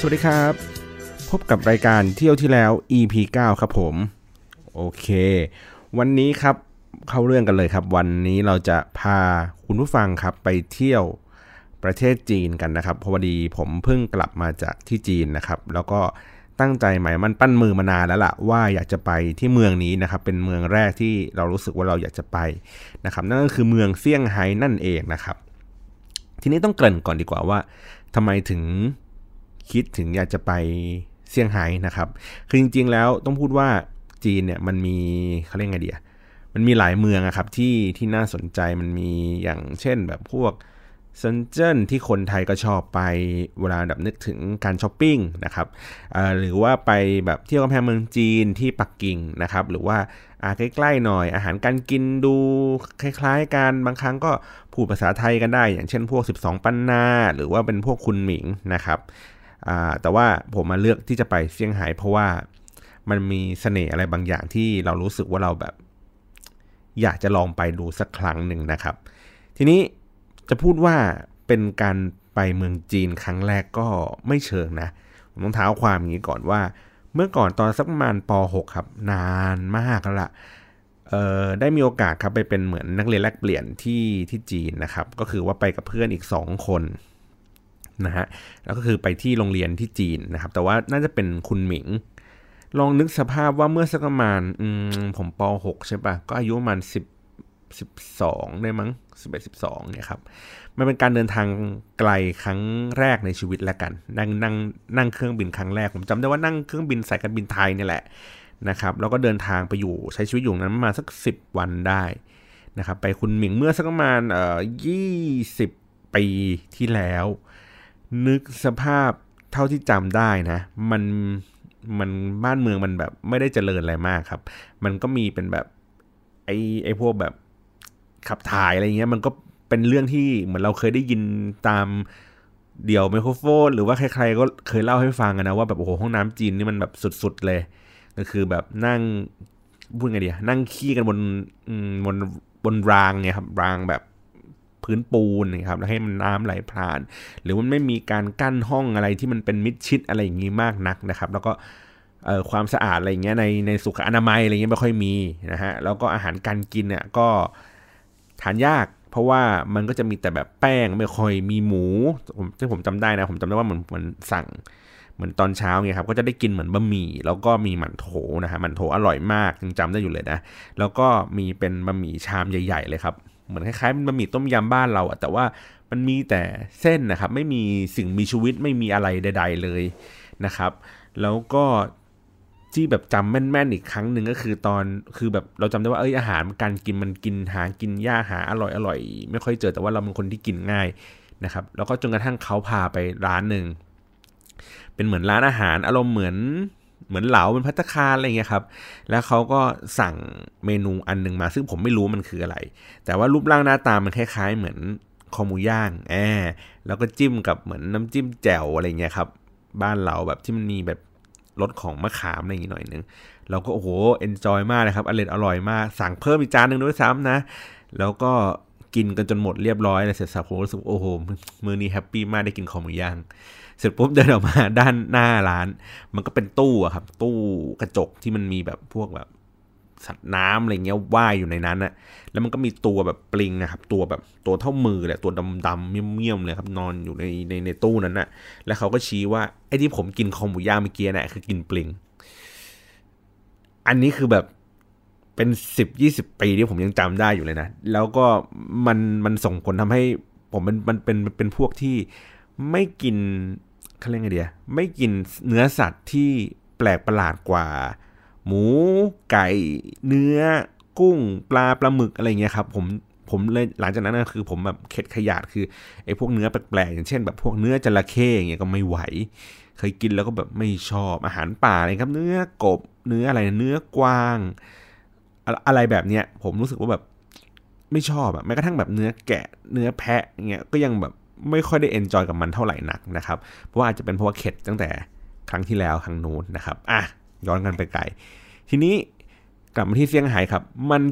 สวัสดีครับ พบกับรายการเที่ยวที่แล้ว EP 9 ครับผม โอเค วันนี้ครับเข้าเรื่องกันเลยครับ วันนี้เราจะพาคุณผู้ฟังครับไปเที่ยวประเทศจีนกันนะครับเพราะวดีผมเพิ่งกลับมาจากที่จีนนะครับ แล้วก็ตั้งใจหมายมันปั้นมือมานานแล้วล่ะว่าอยากจะไปที่เมืองนี้นะครับ เป็นเมืองแรกที่เรารู้สึกว่าเราอยากจะไปนะครับ นั่นก็คือเมืองเซี่ยงไฮ้นั่นเองนะครับ ทีนี้ต้องเกริ่นก่อนดีกว่าว่าทำไมถึง คิดถึงอยากจะไปเซี่ยงไฮ้นะครับ คือจริงๆแล้วต้องพูดว่าจีนเนี่ยมันมีเขาเรียกไงเดียมันมีหลายเมืองอะครับที่ที่น่าสนใจมันมีอย่างเช่นแบบพวกเซนเจิ้นที่คนไทยก็ชอบไปเวลาแบบนึกถึงการช้อปปิ้งนะครับหรือว่าไปแบบเที่ยวกำแพงเมืองจีนที่ปักกิ่งนะครับ หรือว่าอาใกล้ๆหน่อยอาหารการกินดูคล้ายๆกันบางครั้งก็พูดภาษาไทยกันได้ อย่างเช่นพวก 12 ปันนา หรือว่าเป็นพวกคุณหมิงนะครับ แต่ว่าผมมาเลือกที่จะไปเซี่ยงไฮ้เพราะว่ามันมีเสน่ห์อะไรบางอย่างที่เรารู้สึกว่าเราแบบ อยากจะลองไปดูสักครั้งหนึ่งนะครับ ทีนี้จะพูดว่าเป็นการไปเมืองจีนครั้งแรกก็ไม่เชิงนะผมต้องเท้าความอย่างนี้ก่อนว่า เมื่อก่อนตอนสักประมาณป .6 ครับ นานมากแล้วล่ะเอ่อได้มีโอกาสครับไปเป็นเหมือนนักเรียนแลกเปลี่ยนที่ที่จีนนะครับ ก็คือว่าไปกับเพื่อนอีก 2 คน นะฮะแล้วก็คือไปที่โรงเรียนที่จีนนะครับ แต่ว่าน่าจะเป็นคุณหมิง ลองนึกสภาพว่าเมื่อสักประมาณผมป .6 ใช่ปะก็อายุประมาณ 10 12ได้มั้ง11 12เนี่ยครับมันเป็นการเดินทางไกลครั้งแรกในชีวิตแล้วกัน นั่งนั่งนั่งเครื่องบินครั้งแรก ผมจำได้ว่านั่งเครื่องบินสายการบินไทยนี่แหละนะครับแล้วก็เดินทางไปอยู่ใช้ชีวิตอยู่นั้นประมาณสัก 10 วันได้นะครับไปคุณหมิงเมื่อสักประมาณเอ่อ20ปีที่แล้ว นึกสภาพเท่าที่จำได้นะ มันมันบ้านเมืองมันแบบไม่ได้เจริญอะไรมากครับ มันก็มีเป็นแบบไอ้ไอ้พวกแบบขับถ่ายอะไรเงี้ย มันก็เป็นเรื่องที่เหมือนเราเคยได้ยินตามเดี่ยวไมโครโฟน หรือว่าใครๆก็เคยเล่าให้ฟังนะว่าแบบโอ้โหห้องน้ำจีนนี่มันแบบสุดๆเลย ก็คือแบบนั่งพูดไงดีนั่งขี้กันบนบนบนรางเนี่ยครับรางแบบ พื้นปูนนะครับแล้วให้มันน้ำไหลผ่าน หรือมันไม่มีการกั้นห้องอะไรที่มันเป็นมิดชิดอะไรอย่างนี้มากนักนะครับ แล้วก็ความสะอาดอะไรเงี้ยในในสุขอนามัยอะไรเงี้ยไม่ค่อยมีนะฮะแล้วก็อาหารการกินเนี่ยก็ทานยากเพราะว่ามันก็จะมีแต่แบบแป้งไม่ค่อยมีหมูผมที่ผมจำได้นะ ผมจำได้ว่าเหมือนเหมือนสั่งเหมือนตอนเช้าไงครับก็จะได้กินเหมือนบะหมี่แล้วก็มีหมั่นโถนะฮะหมั่นโถอร่อยมากยังจำได้อยู่เลยนะ แล้วก็มีเป็นบะหมี่ชามใหญ่ ๆ เลยครับ เหมือนคล้ายๆเป็นบะหมี่ต้มยำบ้านเราอะแต่ว่ามันมีแต่เส้นนะครับ ไม่มีสิ่งมีชีวิตไม่มีอะไรใด ๆเลยนะครับ แล้วก็ที่แบบจำแม่นๆอีกครั้งหนึ่งก็คือตอนคือแบบเราจำได้ว่าเอ้ยอาหารการกินมันกินหากินยากหาอร่อยอร่อยไม่ค่อยเจอแต่ว่าเราเป็นคนที่กินง่ายนะครับ แล้วก็จนกระทั่งเขาพาไปร้านหนึ่งเป็นเหมือนร้านอาหารอารมณ์เหมือน เหมือนเหลาเป็นพัตคาอะไรเงี้ยครับ แล้วเขาก็สั่งเมนูอันหนึ่งมา ซึ่งผมไม่รู้มันคืออะไร แต่ว่ารูปร่างหน้าตามันคล้าย ๆ เหมือนคอหมูย่างแอบแล้วก็จิ้มกับเหมือนน้ำจิ้มแจ่วอะไรเงี้ยครับ บ้านเราแบบที่มันมีแบบรสของมะขามอะไรอย่างนี้หน่อยนึง เราก็โอ้โห enjoy มากเลยครับอร่อยอร่อยมาก สั่งเพิ่มอีกจานหนึ่งด้วยซ้ำนะ แล้วก็ กินกันจนหมดเรียบร้อยเลยเสร็จสรรพผมรู้สึกโอ้โหมื้อนี้ happy มากได้กินคอหมูย่างเสร็จปุ๊บเดินออกมาด้านหน้าร้าน มันก็เป็นตู้อะครับ ตู้กระจกที่มันมีแบบพวกแบบสัตว์น้ำอะไรเงี้ยว่ายอยู่ในนั้นอะแล้วมันก็มีตัวแบบปลิงนะครับ ตัวแบบตัวเท่ามือแหละตัวดำๆเมี่ยมๆเลยครับ นอนอยู่ในในในตู้นั้นอะแล้วเขาก็ชี้ว่าไอ้ที่ผมกินคอหมูย่างเมื่อกี้เนี่ยคือกินปลิง อันนี้คือแบบ เป็นสิบยี่สิบปีที่ผมยังจำได้อยู่เลยนะ แล้วก็มันมันส่งผลทำให้ผมมันมันเป็นเป็นพวกที่ไม่กินเขาเรียกไงเดียไม่กินเนื้อสัตว์ที่แปลกประหลาดกว่า หมูไก่เนื้อกุ้งปลาปลาหมึกอะไรเงี้ยครับผมผผมเลยหลังจากนั้นนะคือผมแบบเข็ดขยาดคือไอ้พวกเนื้อแปลกๆอย่างเช่น แบบพวกเนื้อจระเข้อย่างเงี้ยก็ไม่ไหว เคยกินแล้วก็แบบไม่ชอบอาหารป่าเลยครับ เนื้อกบเนื้ออะไรเนื้อกวาง อะไรแบบเนี้ยผมรู้สึกว่าแบบไม่ชอบอะแม้กระทั่งแบบเนื้อแกะเนื้อแพะเงี้ยก็ยังแบบไม่ค่อยได้เอนจอยกับมันเท่าไหร่นักนะครับ เพราะว่าอาจจะเป็นเพราะว่าเข็ดตั้งแต่ครั้งที่แล้วครั้งนู้นนะครับอะย้อนกันไปไกล ทีนี้กลับมาที่เซี่ยงไฮ้ครับ มัน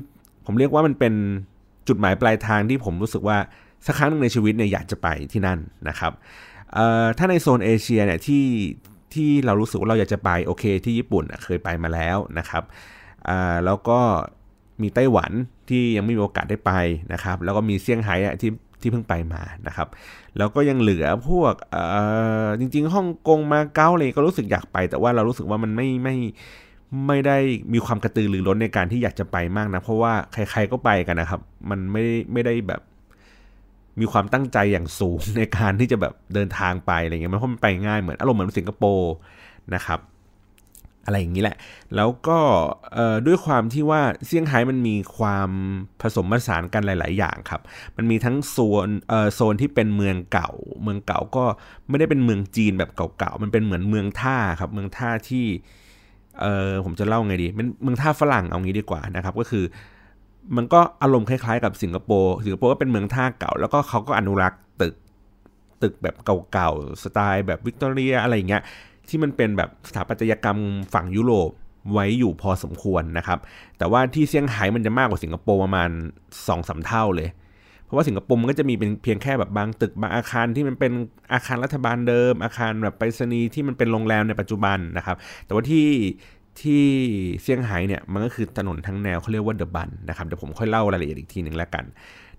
ผมเรียกว่ามันเป็นจุดหมายปลายทางที่ผมรู้สึกว่าสักครั้งหนึ่งในชีวิตเนี่ยอยากจะไปที่นั่นนะครับถ้าในโซนเอเชียเนี่ยที่ที่เรารู้สึกว่าเราอยากจะไปโอเค ที่ญี่ปุ่นเคยไปมาแล้วนะครับ แล้วก็มีไต้หวันที่ยังไม่มีโอกาสได้ไปนะครับ แล้วก็มีเซี่ยงไฮ้ที่ที่เพิ่งไปมานะครับ แล้วก็ยังเหลือพวกจริงๆฮ่องกงมาเก๊าเลยก็รู้สึกอยากไป แต่ว่าเรารู้สึกว่ามันไม่ไม่ไม่ได้มีความกระตือรือร้นในการที่อยากจะไปมากนะ เพราะว่าใครๆก็ไปกันนะครับ มันไม่ไม่ได้แบบมีความตั้งใจอย่างสูงในการที่จะแบบเดินทางไปอะไรเงี้ยมันเพราะมันไปง่ายเหมือนอารมณ์เหมือนสิงคโปร์นะครับ อะไรอย่างนี้แหละ แล้วก็ด้วยความที่ว่าเซี่ยงไฮ้มันมีความผสมผสานกันหลาย ๆ อย่างครับ มันมีทั้งโซนโซนที่เป็นเมืองเก่า เมืองเก่าก็ไม่ได้เป็นเมืองจีนแบบเก่า ๆ มันเป็นเหมือนเมืองท่าครับ เมืองท่าที่เออผมจะเล่าไงดีเป็นเมืองท่าฝรั่งเอางี้ดีกว่านะครับ ก็คือ มันก็อารมณ์คล้าย ๆ กับสิงคโปร์ สิงคโปร์ก็เป็นเมืองท่าเก่า แล้วก็เขาก็อนุรักษ์ตึกตึกแบบเก่าๆ สไตล์แบบวิกตอเรียอะไรอย่างเงี้ย ที่มันเป็นแบบสถาปัตยกรรมฝั่งยุโรปไว้อยู่พอสมควรนะครับ แต่ว่าที่เซี่ยงไฮ้มันจะมากกว่าสิงคโปร์ประมาณ2อสเท่าเลย เพราะว่าสิงคโปร์มันก็จะมีเป็นเพียงแค่แบบบางตึกบางอาคารที่มันเป็นอาคารรัฐบาลเดิม อาคารแบบไปรษณีย์ที่มันเป็นโรงแรมในปัจจุบันนะครับ แต่ว่าที่ที่เซี่ยงไฮ้เนี่ยมันก็คือถนนทั้งแนวเขาเรียกว่าเดอะบันนะครับเดี๋ยวผมค่อยเล่ารายละเอียดอีกทีหนึ่งแล้วกัน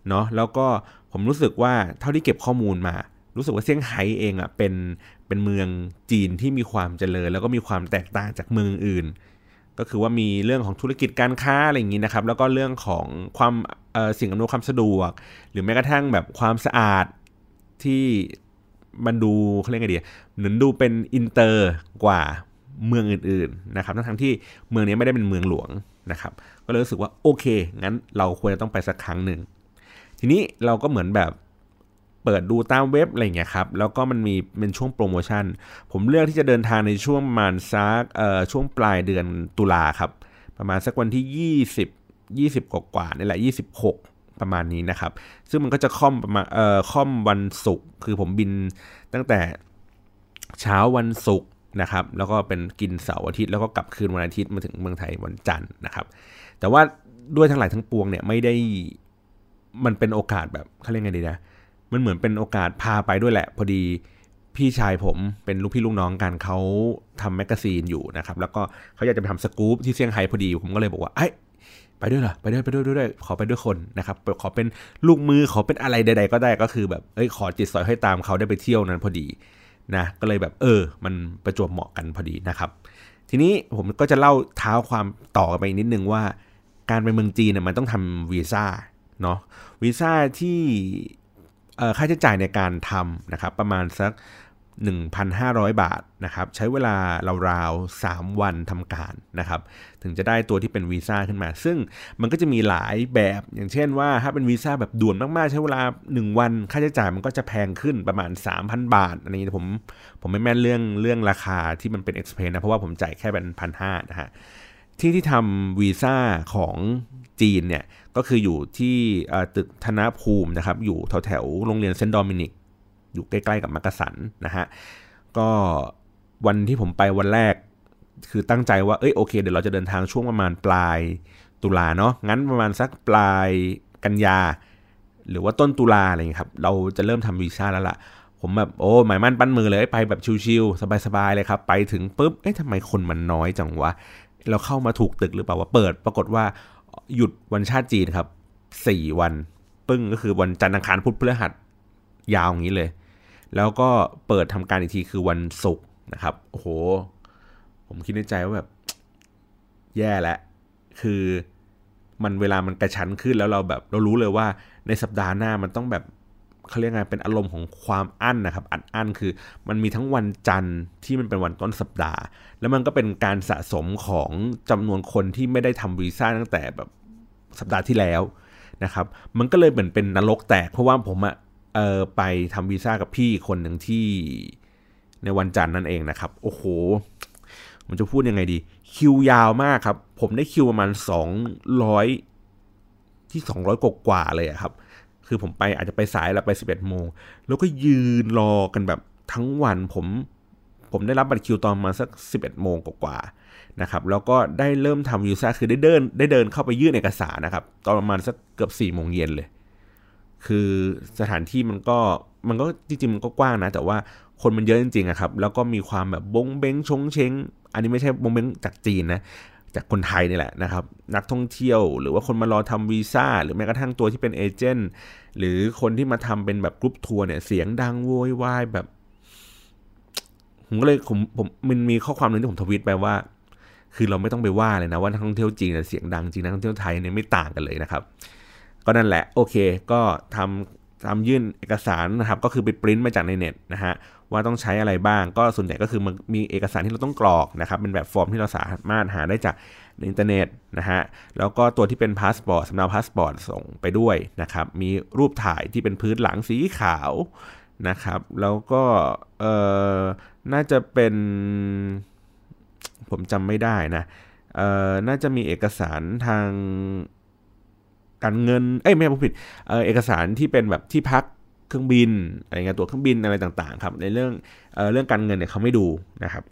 เนาะแล้วก็ผมรู้สึกว่าเท่าที่เก็บข้อมูลมา รู้สึกว่าเซี่ยงไฮ้เองอะเป็น เป็นเมืองจีนที่มีความเจริญ แล้วก็มีความแตกต่างจากเมืองอื่น ก็คือว่ามีเรื่องของธุรกิจการค้าอะไรอย่างนี้นะครับ แล้วก็เรื่องของความสิ่งอำนวยความสะดวก หรือแม้กระทั่งแบบความสะอาดที่มันดูเขาเรียกไงดีเหมือนดูเป็นอินเตอร์กว่าเมืองอื่นๆนะครับทั้งที่เมืองนี้ไม่ได้เป็นเมืองหลวงนะครับ ก็เลยรู้สึกว่าโอเค งั้นเราควรจะต้องไปสักครั้งหนึ่งทีนี้เราก็เหมือนแบบ เปิดดูตามเว็บอะไรเงี้ยครับแล้วก็มันมีเป็นช่วงโปรโมชั่น ผมเลือกที่จะเดินทางในช่วงประมาณซักเอ่อช่วงปลายเดือนตุลาครับ ประมาณสักวันที่ 20 20 กว่ากว่านี่แหละ26 ประมาณนี้นะครับ ซึ่งมันก็จะค่อมประมาณเอ่อค่อมวันศุกร์คือผมบินตั้งแต่เช้าวันศุกร์นะครับ แล้วก็เป็นกินเสาร์อาทิตย์แล้วก็กลับคืนวันอาทิตย์มาถึงเมืองไทยวันจันทร์นะครับ แต่ว่าด้วยทั้งหลายทั้งปวงเนี่ยไม่ได้มันเป็นโอกาสแบบเขาเรียกไงดีนะ มันเหมือนเป็นโอกาสพาไปด้วยแหละ พอดีพี่ชายผมเป็นลูกพี่ลูกน้องกันเขาทำ magazine อยู่นะครับ แล้วก็เขาอยากจะไปทำสกู๊ปที่เซี่ยงไฮ้พอดี ผมก็เลยบอกว่าไอ้ไปด้วยเหรอไปด้วยไปด้วยด้วย ขอไปด้วยคนนะครับขอเป็นลูกมือขอเป็นอะไรใด ๆ ก็ได้ก็คือแบบเอ้ยขอติดสอยห้อยตามเขาได้ไปเที่ยวนั้นพอดีนะก็เลยแบบเออ มันประจวบเหมาะกันพอดีนะครับ ทีนี้ผมก็จะเล่าเท้าความต่อไปนิดนึงว่า การไปเมืองจีนเนี่ยมันต้องทำวีซ่าเนาะวีซ่าที่ ค่าใช้จ่ายในการทำนะครับประมาณสัก 1,500 บาทนะครับใช้เวลาราวๆ3วันทำการนะครับถึงจะได้ตัวที่เป็นวีซ่าขึ้นมา ซึ่งมันก็จะมีหลายแบบอย่างเช่นว่าถ้าเป็นวีซ่าแบบด่วนมากๆ ใช้เวลา 1 วันค่าใช้จ่ายมันก็จะแพงขึ้นประมาณ 3,000 บาท อันนี้ผมผมไม่แม่นเรื่องเรื่องราคาที่มันเป็น expense นะเพราะว่าผมจ่ายแค่เป็นพันห้านะฮะ ที่ที่ทำวีซ่าของจีนเนี่ยก็คืออยู่ที่ตึกธนภูมินะครับอยู่แถวแถวโรงเรียนเซนต์ดอมินิก อยู่ใกล้ๆกับมักกะสันนะฮะก็วันที่ผมไปวันแรก คือตั้งใจว่าเอ้ยโอเค เดี๋ยวเราจะเดินทางช่วงประมาณปลายตุลาเนาะงั้นประมาณสักปลายกันยา หรือว่าต้นตุลาอะไรอย่างนี้ครับ เราจะเริ่มทำวีซ่าแล้วละ่ะ ผมแบบโอ้หมายมั่นปั้นมือเลยไปแบบชิวๆสบายๆเลยครับ ไปถึงปุ๊บเอ๊ะทำไมคนมันน้อยจังวะ เราเข้ามาถูกตึกหรือเปล่าว่าเปิด ปรากฏว่าหยุดวันชาติจีนครับสี่วัน ปึ้งก็คือวันจันทร์อังคารพุธพฤหัสยาวอย่างนี้เลย แล้วก็เปิดทำการอีกทีคือวันศุกร์นะครับโอ้โห ผมคิดในใจว่าแบบแย่แล้วคือมันเวลามันกระชั้นขึ้นแล้วเราแบบเรารู้เลยว่าในสัปดาห์หน้ามันต้องแบบ เขาเรียกไงเป็นอารมณ์ของความอั้นนะครับ อัดอั้นคือ มันมีทั้งวันจันทร์ที่มันเป็นวันต้นสัปดาห์ แล้วมันก็เป็นการสะสมของจำนวนคนที่ไม่ได้ทำวีซ่าตั้งแต่แบบสัปดาห์ที่แล้วนะครับ มันก็เลยเหมือนเป็นนรกแตก เพราะว่าผมอะเออไปทำวีซ่ากับพี่คนหนึ่งที่ในวันจันทร์นั่นเองนะครับ โอ้โหผมจะพูดยังไงดี คิวยาวมากครับ ผมได้คิวประมาณสองร้อยที่สองร้อยกว่าเลยครับ คือผมไปอาจจะไปสายล้วไปสิบเอ็ดโมง แล้วก็ยืนรอกันแบบทั้งวันผมผมได้รับบัตรคิวตอนมาสักสิบเอ็ดโมงกว่าๆนะครับแล้วก็ได้เริ่มทำวีซ่าคือได้เดินได้เดินเข้าไปยื่นเอกสารนะครับ ตอนประมาณสักเกือบสี่โมงเย็นเลย คือสถานที่มันก็มันก็จริงๆมันก็กว้างนะ แต่ว่าคนมันเยอะจริงๆอะครับ แล้วก็มีความแบบบงเบงชงเชงอันนี้ไม่ใช่บงเบงจากจีนนะ จากคนไทยนี่แหละนะครับ นักท่องเที่ยว หรือว่าคนมารอทำวีซ่า หรือแม้กระทั่งตัวที่เป็น agent หรือคนที่มาทำเป็นแบบกรุ๊ปทัวร์เนี่ยเสียงดังโวยวายแบบ ผมก็เลยผมผมมันมีข้อความหนึ่งที่ผมทวิตไปว่า คือเราไม่ต้องไปว่าเลยนะว่านักท่องเที่ยวจีนเสียงดังจริงนักท่องเที่ยวไทยเนี่ยไม่ต่างกันเลยนะครับ ก็นั่นแหละ โอเค ก็ทำทำยื่นเอกสารนะครับก็คือไปปริ้นมาจากในเน็ตนะฮะว่าต้องใช้อะไรบ้างก็ส่วนใหญ่ก็คือมันมีเอกสารที่เราต้องกรอกนะครับเป็นแบบฟอร์มที่เราสามารถหาได้จากในอินเทอร์เน็ตนะฮะแล้วก็ตัวที่เป็นพาสปอร์ตสำเนาพาสปอร์ตส่งไปด้วยนะครับมีรูปถ่ายที่เป็นพื้นหลังสีขาวนะครับแล้วก็เออน่าจะเป็นผมจำไม่ได้นะเออน่าจะมีเอกสารทาง การเงิน เอ้ยไม่ใช่ผมผิดเออเอกสารที่เป็นแบบที่พักเครื่องบินอะไรเงี้ยตั๋วเครื่องบินอะไรต่างๆครับในเรื่องเออเรื่องการเงินเนี่ยเขาไม่ดูนะครับ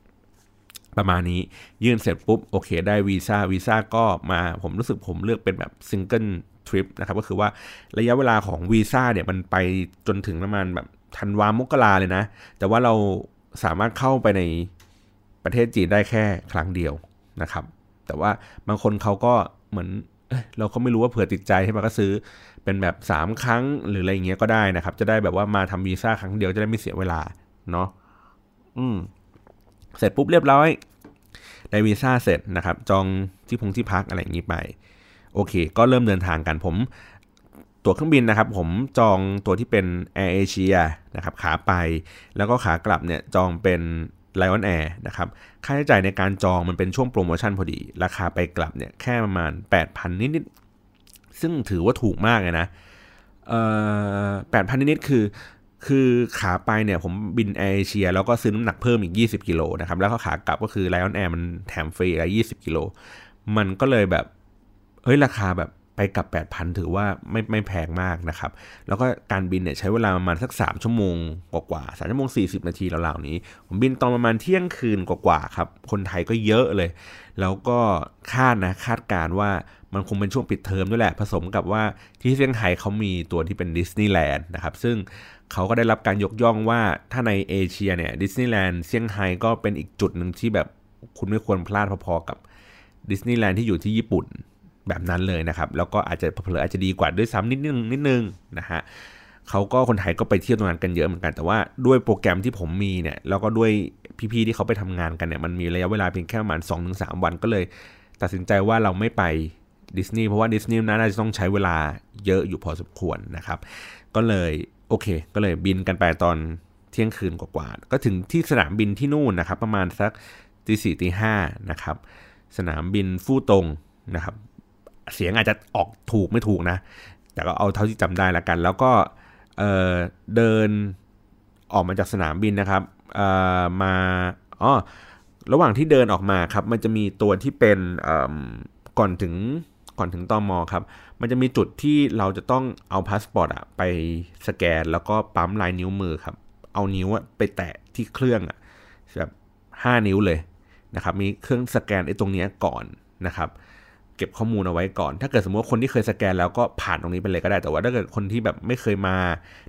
ประมาณนี้ยื่นเสร็จปุ๊บโอเค ได้วีซ่าวีซ่าก็มาผมรู้สึกผมเลือกเป็นแบบ single trip นะครับก็คือว่าระยะเวลาของวีซ่าเนี่ยมันไปจนถึงประมาณแบบธันวามกราเลยนะ แต่ว่าเราสามารถเข้าไปในประเทศจีนได้แค่ครั้งเดียวนะครับ แต่ว่าบางคนเขาก็เหมือน เราก็ไม่รู้ว่าเผื่อติดใจใช่ไหมก็ซื้อเป็นแบบ 3 ครั้งหรืออะไรเงี้ยก็ได้นะครับ จะได้แบบว่ามาทำวีซ่าครั้งเดียวจะได้ไม่เสียเวลาเนาะอืมเสร็จปุ๊บเรียบร้อยได้วีซ่าเสร็จนะครับ จองที่พงที่พักอะไรอย่างนี้ไป โอเค ก็เริ่มเดินทางกันผม ตั๋วเครื่องบินนะครับ ผมจองตัวที่เป็น Air Asia นะครับ ขาไป แล้วก็ขากลับเนี่ยจองเป็น Lion Air นะครับ ค่าใช้จ่ายในการจองมันเป็นช่วงโปรโมชั่นพอดี ราคาไปกลับเนี่ยแค่ประมาณ 8,000 นิดๆ ซึ่งถือว่าถูกมากเลยนะเอ่อแปดพันนิดๆคือ คือขาไปเนี่ยผมบิน Air Asia แล้วก็ซื้อน้ำหนักเพิ่มอีก 20 กิโลนะครับ แล้วก็ขากลับก็คือ Lion Air มันแถมฟรีอะไร20 กิโล มันก็เลยแบบ เฮ้ยราคาแบบ ไปกลับ 8,000 ถือว่าไม่ไม่แพงมากนะครับ แล้วก็การบินเนี่ยใช้เวลาประมาณสัก 3 ชั่วโมงกว่าๆสามชั่วโมง 40 นาทีราวๆนี้ ผมบินตอนประมาณเที่ยงคืนกว่าๆครับ คนไทยก็เยอะเลย แล้วก็คาดนะคาดการณ์ว่ามันคงเป็นช่วงปิดเทอมด้วยแหละ ผสมกับว่าที่เซี่ยงไฮ้เขามีตัวที่เป็นดิสนีย์แลนด์นะครับ ซึ่งเขาก็ได้รับการยกย่องว่าถ้าในเอเชียเนี่ยดิสนีย์แลนด์เซี่ยงไฮ้ก็เป็นอีกจุดหนึ่งที่แบบคุณไม่ควรพลาดพอๆกับดิสนีย์แลนด์ที่อยู่ที่ญี่ปุ่น แบบนั้นเลยนะครับ แล้วก็อาจจะเผลออาจจะดีกว่าด้วยซ้ำนิดนึงนิดนึงนะฮะเขาก็คนไทยก็ไปเที่ยวตรงนั้นกันเยอะเหมือนกันแต่ว่าด้วยโปรแกรมที่ผมมีเนี่ยแล้วก็ด้วยพี่ๆที่เขาไปทำงานกันเนี่ยมันมีระยะเวลาเพียงแค่ประมาณ2-3วันก็เลย ตัดสินใจว่าเราไม่ไปดิสนีย์เพราะว่าดิสนีย์น่าจะต้องใช้เวลาเยอะอยู่พอสมควรนะครับ ก็เลยโอเค ก็เลยบินกันไปตอนเที่ยงคืนกว่าๆก็ถึงที่สนามบินที่นู่นนะครับ ประมาณสักตีสี่ตีห้านะครับ สนามบินฟู่ตงนะครับ เสียงอาจจะออกถูกไม่ถูกนะ แต่ก็เอาเท่าที่จำได้ละกัน แล้วก็เเดินออกมาจากสนามบินนะครับมาอ๋อระหว่างที่เดินออกมาครับ มันจะมีตัวที่เป็นก่อนถึงก่อนถึงตอมอครับ มันจะมีจุดที่เราจะต้องเอาพาสปอร์ตอะไปสแกนแล้วก็ปั๊มลายนิ้วมือครับ เอานิ้วไปแตะที่เครื่องอะแบบห้านิ้วเลยนะครับ มีเครื่องสแกนไอ้ตรงนี้ก่อนนะครับ เก็บข้อมูลเอาไว้ก่อน ถ้าเกิดสมมติว่าคนที่เคยสแกนแล้วก็ผ่านตรงนี้ไปเลยก็ได้ แต่ว่าถ้าเกิดคนที่แบบไม่เคยมา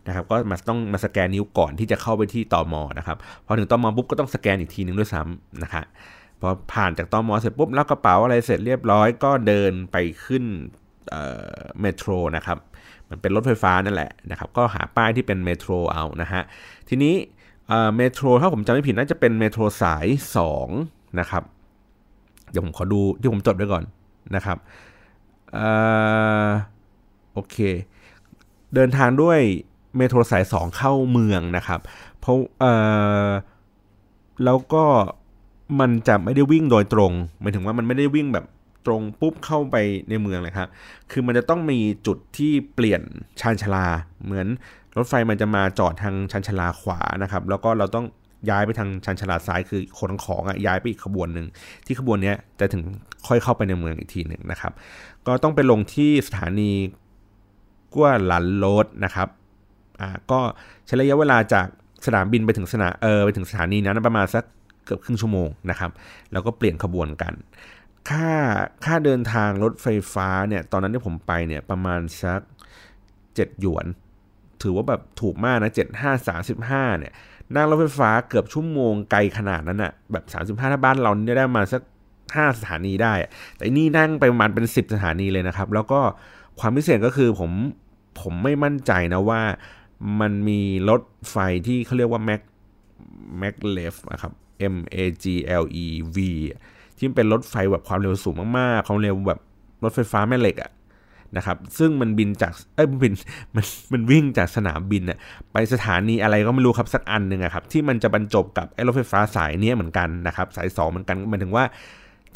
นะครับ ก็มาต้องมาสแกนนิ้วก่อนที่จะเข้าไปที่ตอมอนะครับพอถึงตอมอปุ๊บก็ต้องสแกนอีกทีนึงด้วยซ้ำนะครับพอผ่านจากตอมอเสร็จปุ๊บแล้วกระเป๋าอะไรเสร็จเรียบร้อย ก็เดินไปขึ้น Metro นะครับมันเป็นรถไฟฟ้านั่นแหละนะครับ ก็หาป้ายที่เป็น Metro เอานะฮะทีนี้ Metro ถ้าผมจำไม่ผิดน่าจะเป็น Metro สาย2นะครับเดี๋ยวผมขอดูที่ผมจดไว้ก่อน นะครับโอเค เดินทางด้วย Metro สาย 2 เข้าเมืองนะครับ เพราะแล้วก็มันจะไม่ได้วิ่งโดยตรงหมายถึงว่ามันไม่ได้วิ่งแบบตรงปุ๊บเข้าไปในเมืองเลยครับ คือมันจะต้องมีจุดที่เปลี่ยนชานชาลา เหมือนรถไฟมันจะมาจอดทางชานชาลาขวานะครับ แล้วก็เราต้อง ย้ายไปทางชานชาลาดซ้ายคือขนของอะย้ายไปอีกขบวนหนึ่งที่ขบวนนี้จะถึงค่อยเข้าไปในเมืองอีกทีหนึ่งนะครับ ก็ต้องไปลงที่สถานีกัวหลันโรดนะครับอ่าก็ใช้ระยะเวลาจากสนามบินไปถึงสนามเออไปถึงสถานีนั้นประมาณสักเกือบครึ่งชั่วโมงนะครับ แล้วก็เปลี่ยนขบวนกัน ค่าค่าเดินทางรถไฟฟ้าเนี่ยตอนนั้นที่ผมไปเนี่ยประมาณสักเจ็ดหยวน ถือว่าแบบถูกมากนะเจ็ดห้าสามสิบห้าเนี่ย นั่งรถไฟฟ้าเกือบชั่วโมงไกลขนาดนั้นอะแบบสามสิบห้าถ้าบ้านเราเนี่ยได้มาสักห้าสถานีได้ แต่นี่นั่งไปประมาณเป็นสิบสถานีเลยนะครับ แล้วก็ความพิเศษก็คือผมผมไม่มั่นใจนะว่ามันมีรถไฟที่เขาเรียกว่า Mac Mac l e f นะครับ M A G L E V ที่เป็นรถไฟแบบความเร็วสูงมากๆ ความเร็วแบบรถไฟฟ้าแม่เหล็กอะ นะครับซึ่งมันบินจากเอ้ยมันบินมันมันวิ่งจากสนามบินอะไปสถานีอะไรก็ไม่รู้ครับสักอันหนึ่งอะครับที่มันจะบรรจบกับไอ้รถไฟฟ้าสายนี้เหมือนกันนะครับสายสองเหมือนกันหมายถึงว่า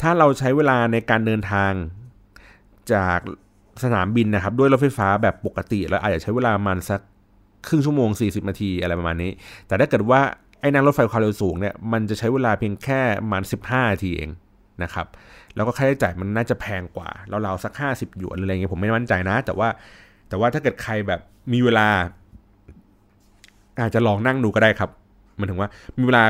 ถ้าเราใช้เวลาในการเดินทางจากสนามบินนะครับด้วยรถไฟฟ้าแบบปกติ แล้วอาจจะใช้เวลามันสักครึ่งชั่วโมง 40 นาทีอะไรประมาณนี้ แต่ถ้าเกิดว่าไอ้นั่งรถไฟความเร็วสูงเนี่ยมันจะใช้เวลาเพียงแค่ประมาณ 15นาทีเองนะครับ แล้วก็ค่าใช้จ่ายมันน่าจะแพงกว่าเราสัก 50หยวนอะไรเงี้ยผมไม่มั่นใจนะ แต่ว่าแต่ว่าถ้าเกิดใครแบบมีเวลา อาจจะลองนั่งดูก็ได้ครับมันถึงว่ามีเวลา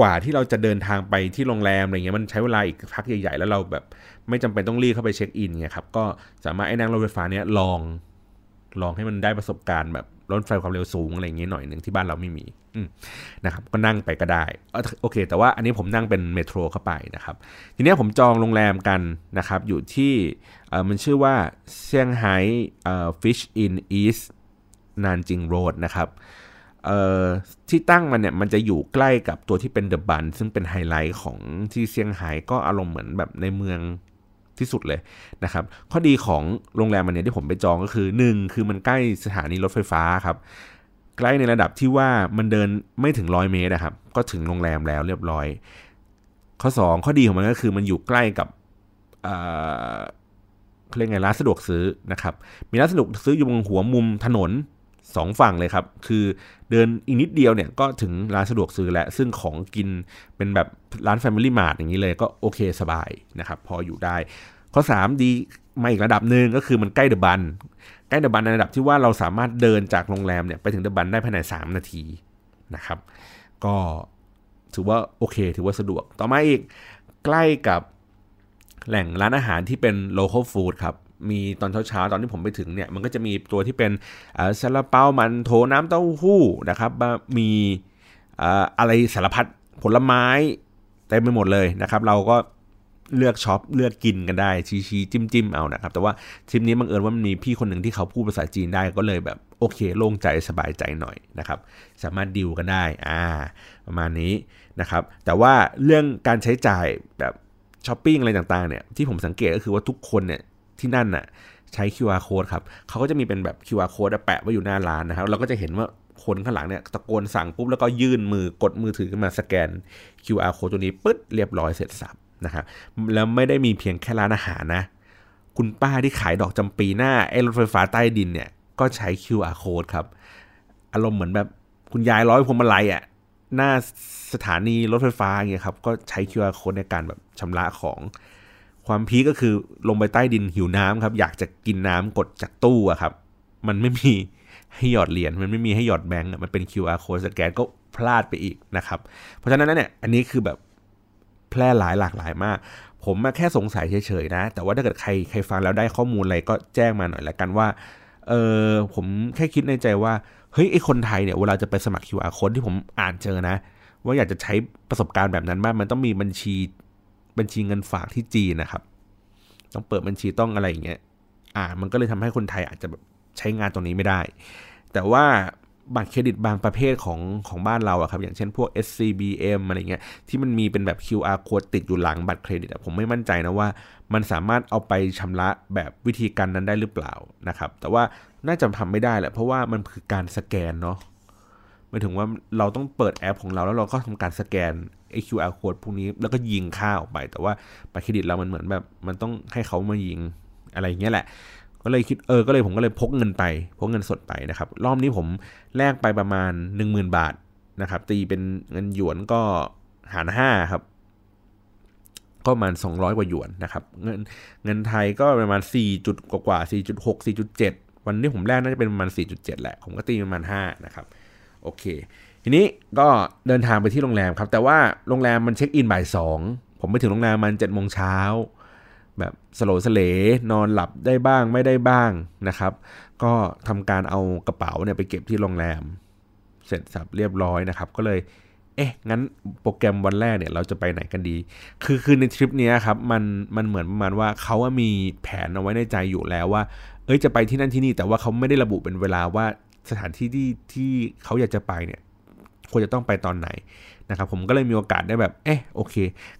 กว่าที่เราจะเดินทางไปที่โรงแรมอะไรเงี้ยมันใช้เวลาอีกพักใหญ่ๆ แล้วเราแบบไม่จำเป็นต้องรีบเข้าไปเช็คอินเงี้ยครับก็สามารถไอ้นั่งรถไฟฟ้าเนี้ยลองลองให้มันได้ประสบการณ์แบบ รถไฟความเร็วสูงอะไรอย่างเงี้ยหน่อยหนึ่งที่บ้านเราไม่มีนะครับก็นั่งไปก็ได้โอเค แต่ว่าอันนี้ผมนั่งเป็น metro เข้าไปนะครับ ทีนี้ผมจองโรงแรมกันนะครับ อยู่ที่มันชื่อว่าเซี่ยงไฮ้ Fish Inn Eastนานจิงโรดนะครับที่ตั้งมันเนี่ยมันจะอยู่ใกล้กับตัวที่เป็นเดอะบันซึ่งเป็นไฮไลท์ของที่เซี่ยงไฮ้ก็อารมณ์เหมือนแบบในเมือง ที่สุดเลยนะครับ ข้อดีของโรงแรมมันเนี่ยที่ผมไปจองก็คือ 1 คือมันใกล้สถานีรถไฟฟ้าครับใกล้ในระดับที่ว่ามันเดินไม่ถึงร้อยเมตรนะครับ ก็ถึงโรงแรมแล้วเรียบร้อย ข้อ 2 ข้อดีของมันก็คือมันอยู่ใกล้กับเขาเรียกไงร้านสะดวกซื้อนะครับ มีร้านสะดวกซื้ออยู่บนหัวมุมถนน สองฝั่งเลยครับ คือเดินอีกนิดเดียวเนี่ยก็ถึงร้านสะดวกซื้อแล้วซึ่งของกินเป็นแบบร้าน Family Mart อย่างนี้เลยก็โอเคสบายนะครับ พออยู่ได้ ข้อ 3 ดีมาอีกระดับหนึ่งก็คือมันใกล้เดอะบันใกล้เดอะบันในระดับที่ว่าเราสามารถเดินจากโรงแรมเนี่ยไปถึงเดอะบันได้ภายใน 3 นาทีนะครับ ก็ถือว่าโอเค ถือว่าสะดวกต่อมาอีกใกล้กับแหล่งร้านอาหารที่เป็น local food ครับ มีตอนเช้าๆตอนที่ผมไปถึงเนี่ยมันก็จะมีตัวที่เป็นซาลาเปามันโถน้ำเต้าหู้นะครับมีอะไรสารพัดผลไม้เต็มไปหมดเลยนะครับ เราก็เลือกช็อปเลือกกินกันได้ชี้ชี้จิ้มจิ้มเอานะครับ แต่ว่าทริปนี้บังเอิญว่ามันมีพี่คนหนึ่งที่เขาพูดภาษาจีนได้ก็เลยแบบโอเคโล่งใจสบายใจหน่อยนะครับ สามารถดิวกันได้อ่าประมาณนี้นะครับ แต่ว่าเรื่องการใช้จ่ายแบบช้อปปิ้งอะไรต่างๆเนี่ยที่ผมสังเกตก็คือว่าทุกคนเนี่ย ที่นั่นน่ะใช้ QR code ครับเขาก็จะมีเป็นแบบ QR code แปะไว้อยู่หน้าร้านนะครับเราก็จะเห็นว่าคนข้างหลังเนี่ยตะโกนสั่งปุ๊บแล้วก็ยื่นมือกดมือถือขึ้นมาสแกน QR code ตัวนี้ปึ๊ดเรียบร้อยเสร็จสับนะครับแล้วไม่ได้มีเพียงแค่ร้านอาหารนะ คุณป้าที่ขายดอกจำปีหน้าไอ้รถไฟฟ้าใต้ดินเนี่ยก็ใช้ QR code ครับ อารมณ์เหมือนแบบคุณยายร้อยพวงมาลัยอะหน้าสถานีรถไฟฟ้าเงี้ยครับก็ใช้ QR code ในการแบบชำระของ ความพีก็คือลงไปใต้ดินหิวน้ำครับ อยากจะกินน้ำกดจากตู้อะครับ มันไม่มีให้หยอดเหรียญมันไม่มีให้หยอดแบงก์มันเป็น QR code สแกนก็พลาดไปอีกนะครับ เพราะฉะนั้นเนี่ยอันนี้คือแบบแพร่หลายหลากหลายมาก ผมมาแค่สงสัยเฉยๆนะ แต่ว่าถ้าเกิดใครใครฟังแล้วได้ข้อมูลอะไรก็แจ้งมาหน่อยละกันว่าเออผมแค่คิดในใจว่าเฮ้ยไอคนไทยเนี่ยเวลาจะไปสมัคร QR code ที่ผมอ่านเจอนะ ว่าอยากจะใช้ประสบการณ์แบบนั้นบ้างมันต้องมีบัญชี บัญชีเงินฝากที่จีนนะครับ ต้องเปิดบัญชีต้องอะไรอย่างเงี้ยอ่า มันก็เลยทำให้คนไทยอาจจะแบบใช้งานตรงนี้ไม่ได้ แต่ว่าบัตรเครดิตบางประเภทของของบ้านเราอะครับ อย่างเช่นพวก SCBM อะไรเงี้ย ที่มันมีเป็นแบบ QR code ติดอยู่หลังบัตรเครดิตผมไม่มั่นใจนะว่า มันสามารถเอาไปชำระแบบวิธีการนั้นได้หรือเปล่านะครับ แต่ว่าน่าจะทำไม่ได้แหละ เพราะว่ามันคือการสแกนเนาะ หมายถึงว่าเราต้องเปิดแอปของเราแล้วเราก็ทำการสแกนไอ QR code พวกนี้แล้วก็ยิงค่าออกไป แต่ว่าบัตรเครดิตเรามันเหมือนแบบ มันต้องให้เขามายิงอะไรอย่างเงี้ยแหละ ก็เลยคิดเออก็เลยผมก็เลยพกเงินไปพกเงินสดไปนะครับ รอบนี้ผมแลกไปประมาณ 10,000 บาทนะครับ ตีเป็นเงินหยวนก็หารห้าครับก็ประมาณ 200 กว่าหยวนนะครับ เงินเงินไทยก็ประมาณ 4 จุดกว่า4.6 4.7 วันนี้ผมแลกน่าจะเป็นประมาณ 4.7 แหละ ผมก็ตีประมาณ 5 นะครับ โอเค ทีนี้ก็เดินทางไปที่โรงแรมครับ แต่ว่าโรงแรมมันเช็คอินบ่ายสองผมไปถึงโรงแรมมันเจ็ดโมงเช้าแบบสะโหลสะเหลนอนหลับได้บ้างไม่ได้บ้างนะครับ ก็ทำการเอากระเป๋าเนี่ยไปเก็บที่โรงแรม เสร็จสับเรียบร้อยนะครับ ก็เลยเอ๊ะงั้นโปรแกรมวันแรกเนี่ยเราจะไปไหนกันดี คือคือในทริปนี้ครับมันมันเหมือนประมาณว่าเขาว่ามีแผนเอาไว้ในใจอยู่แล้วว่า เอ้ยจะไปที่นั่นที่นี่แต่ว่าเขาไม่ได้ระบุเป็นเวลาว่า สถานที่ที่ที่เขาอยากจะไปเนี่ยควรจะต้องไปตอนไหนนะครับผมก็เลยมีโอกาสได้แบบเอ๊ะโอเค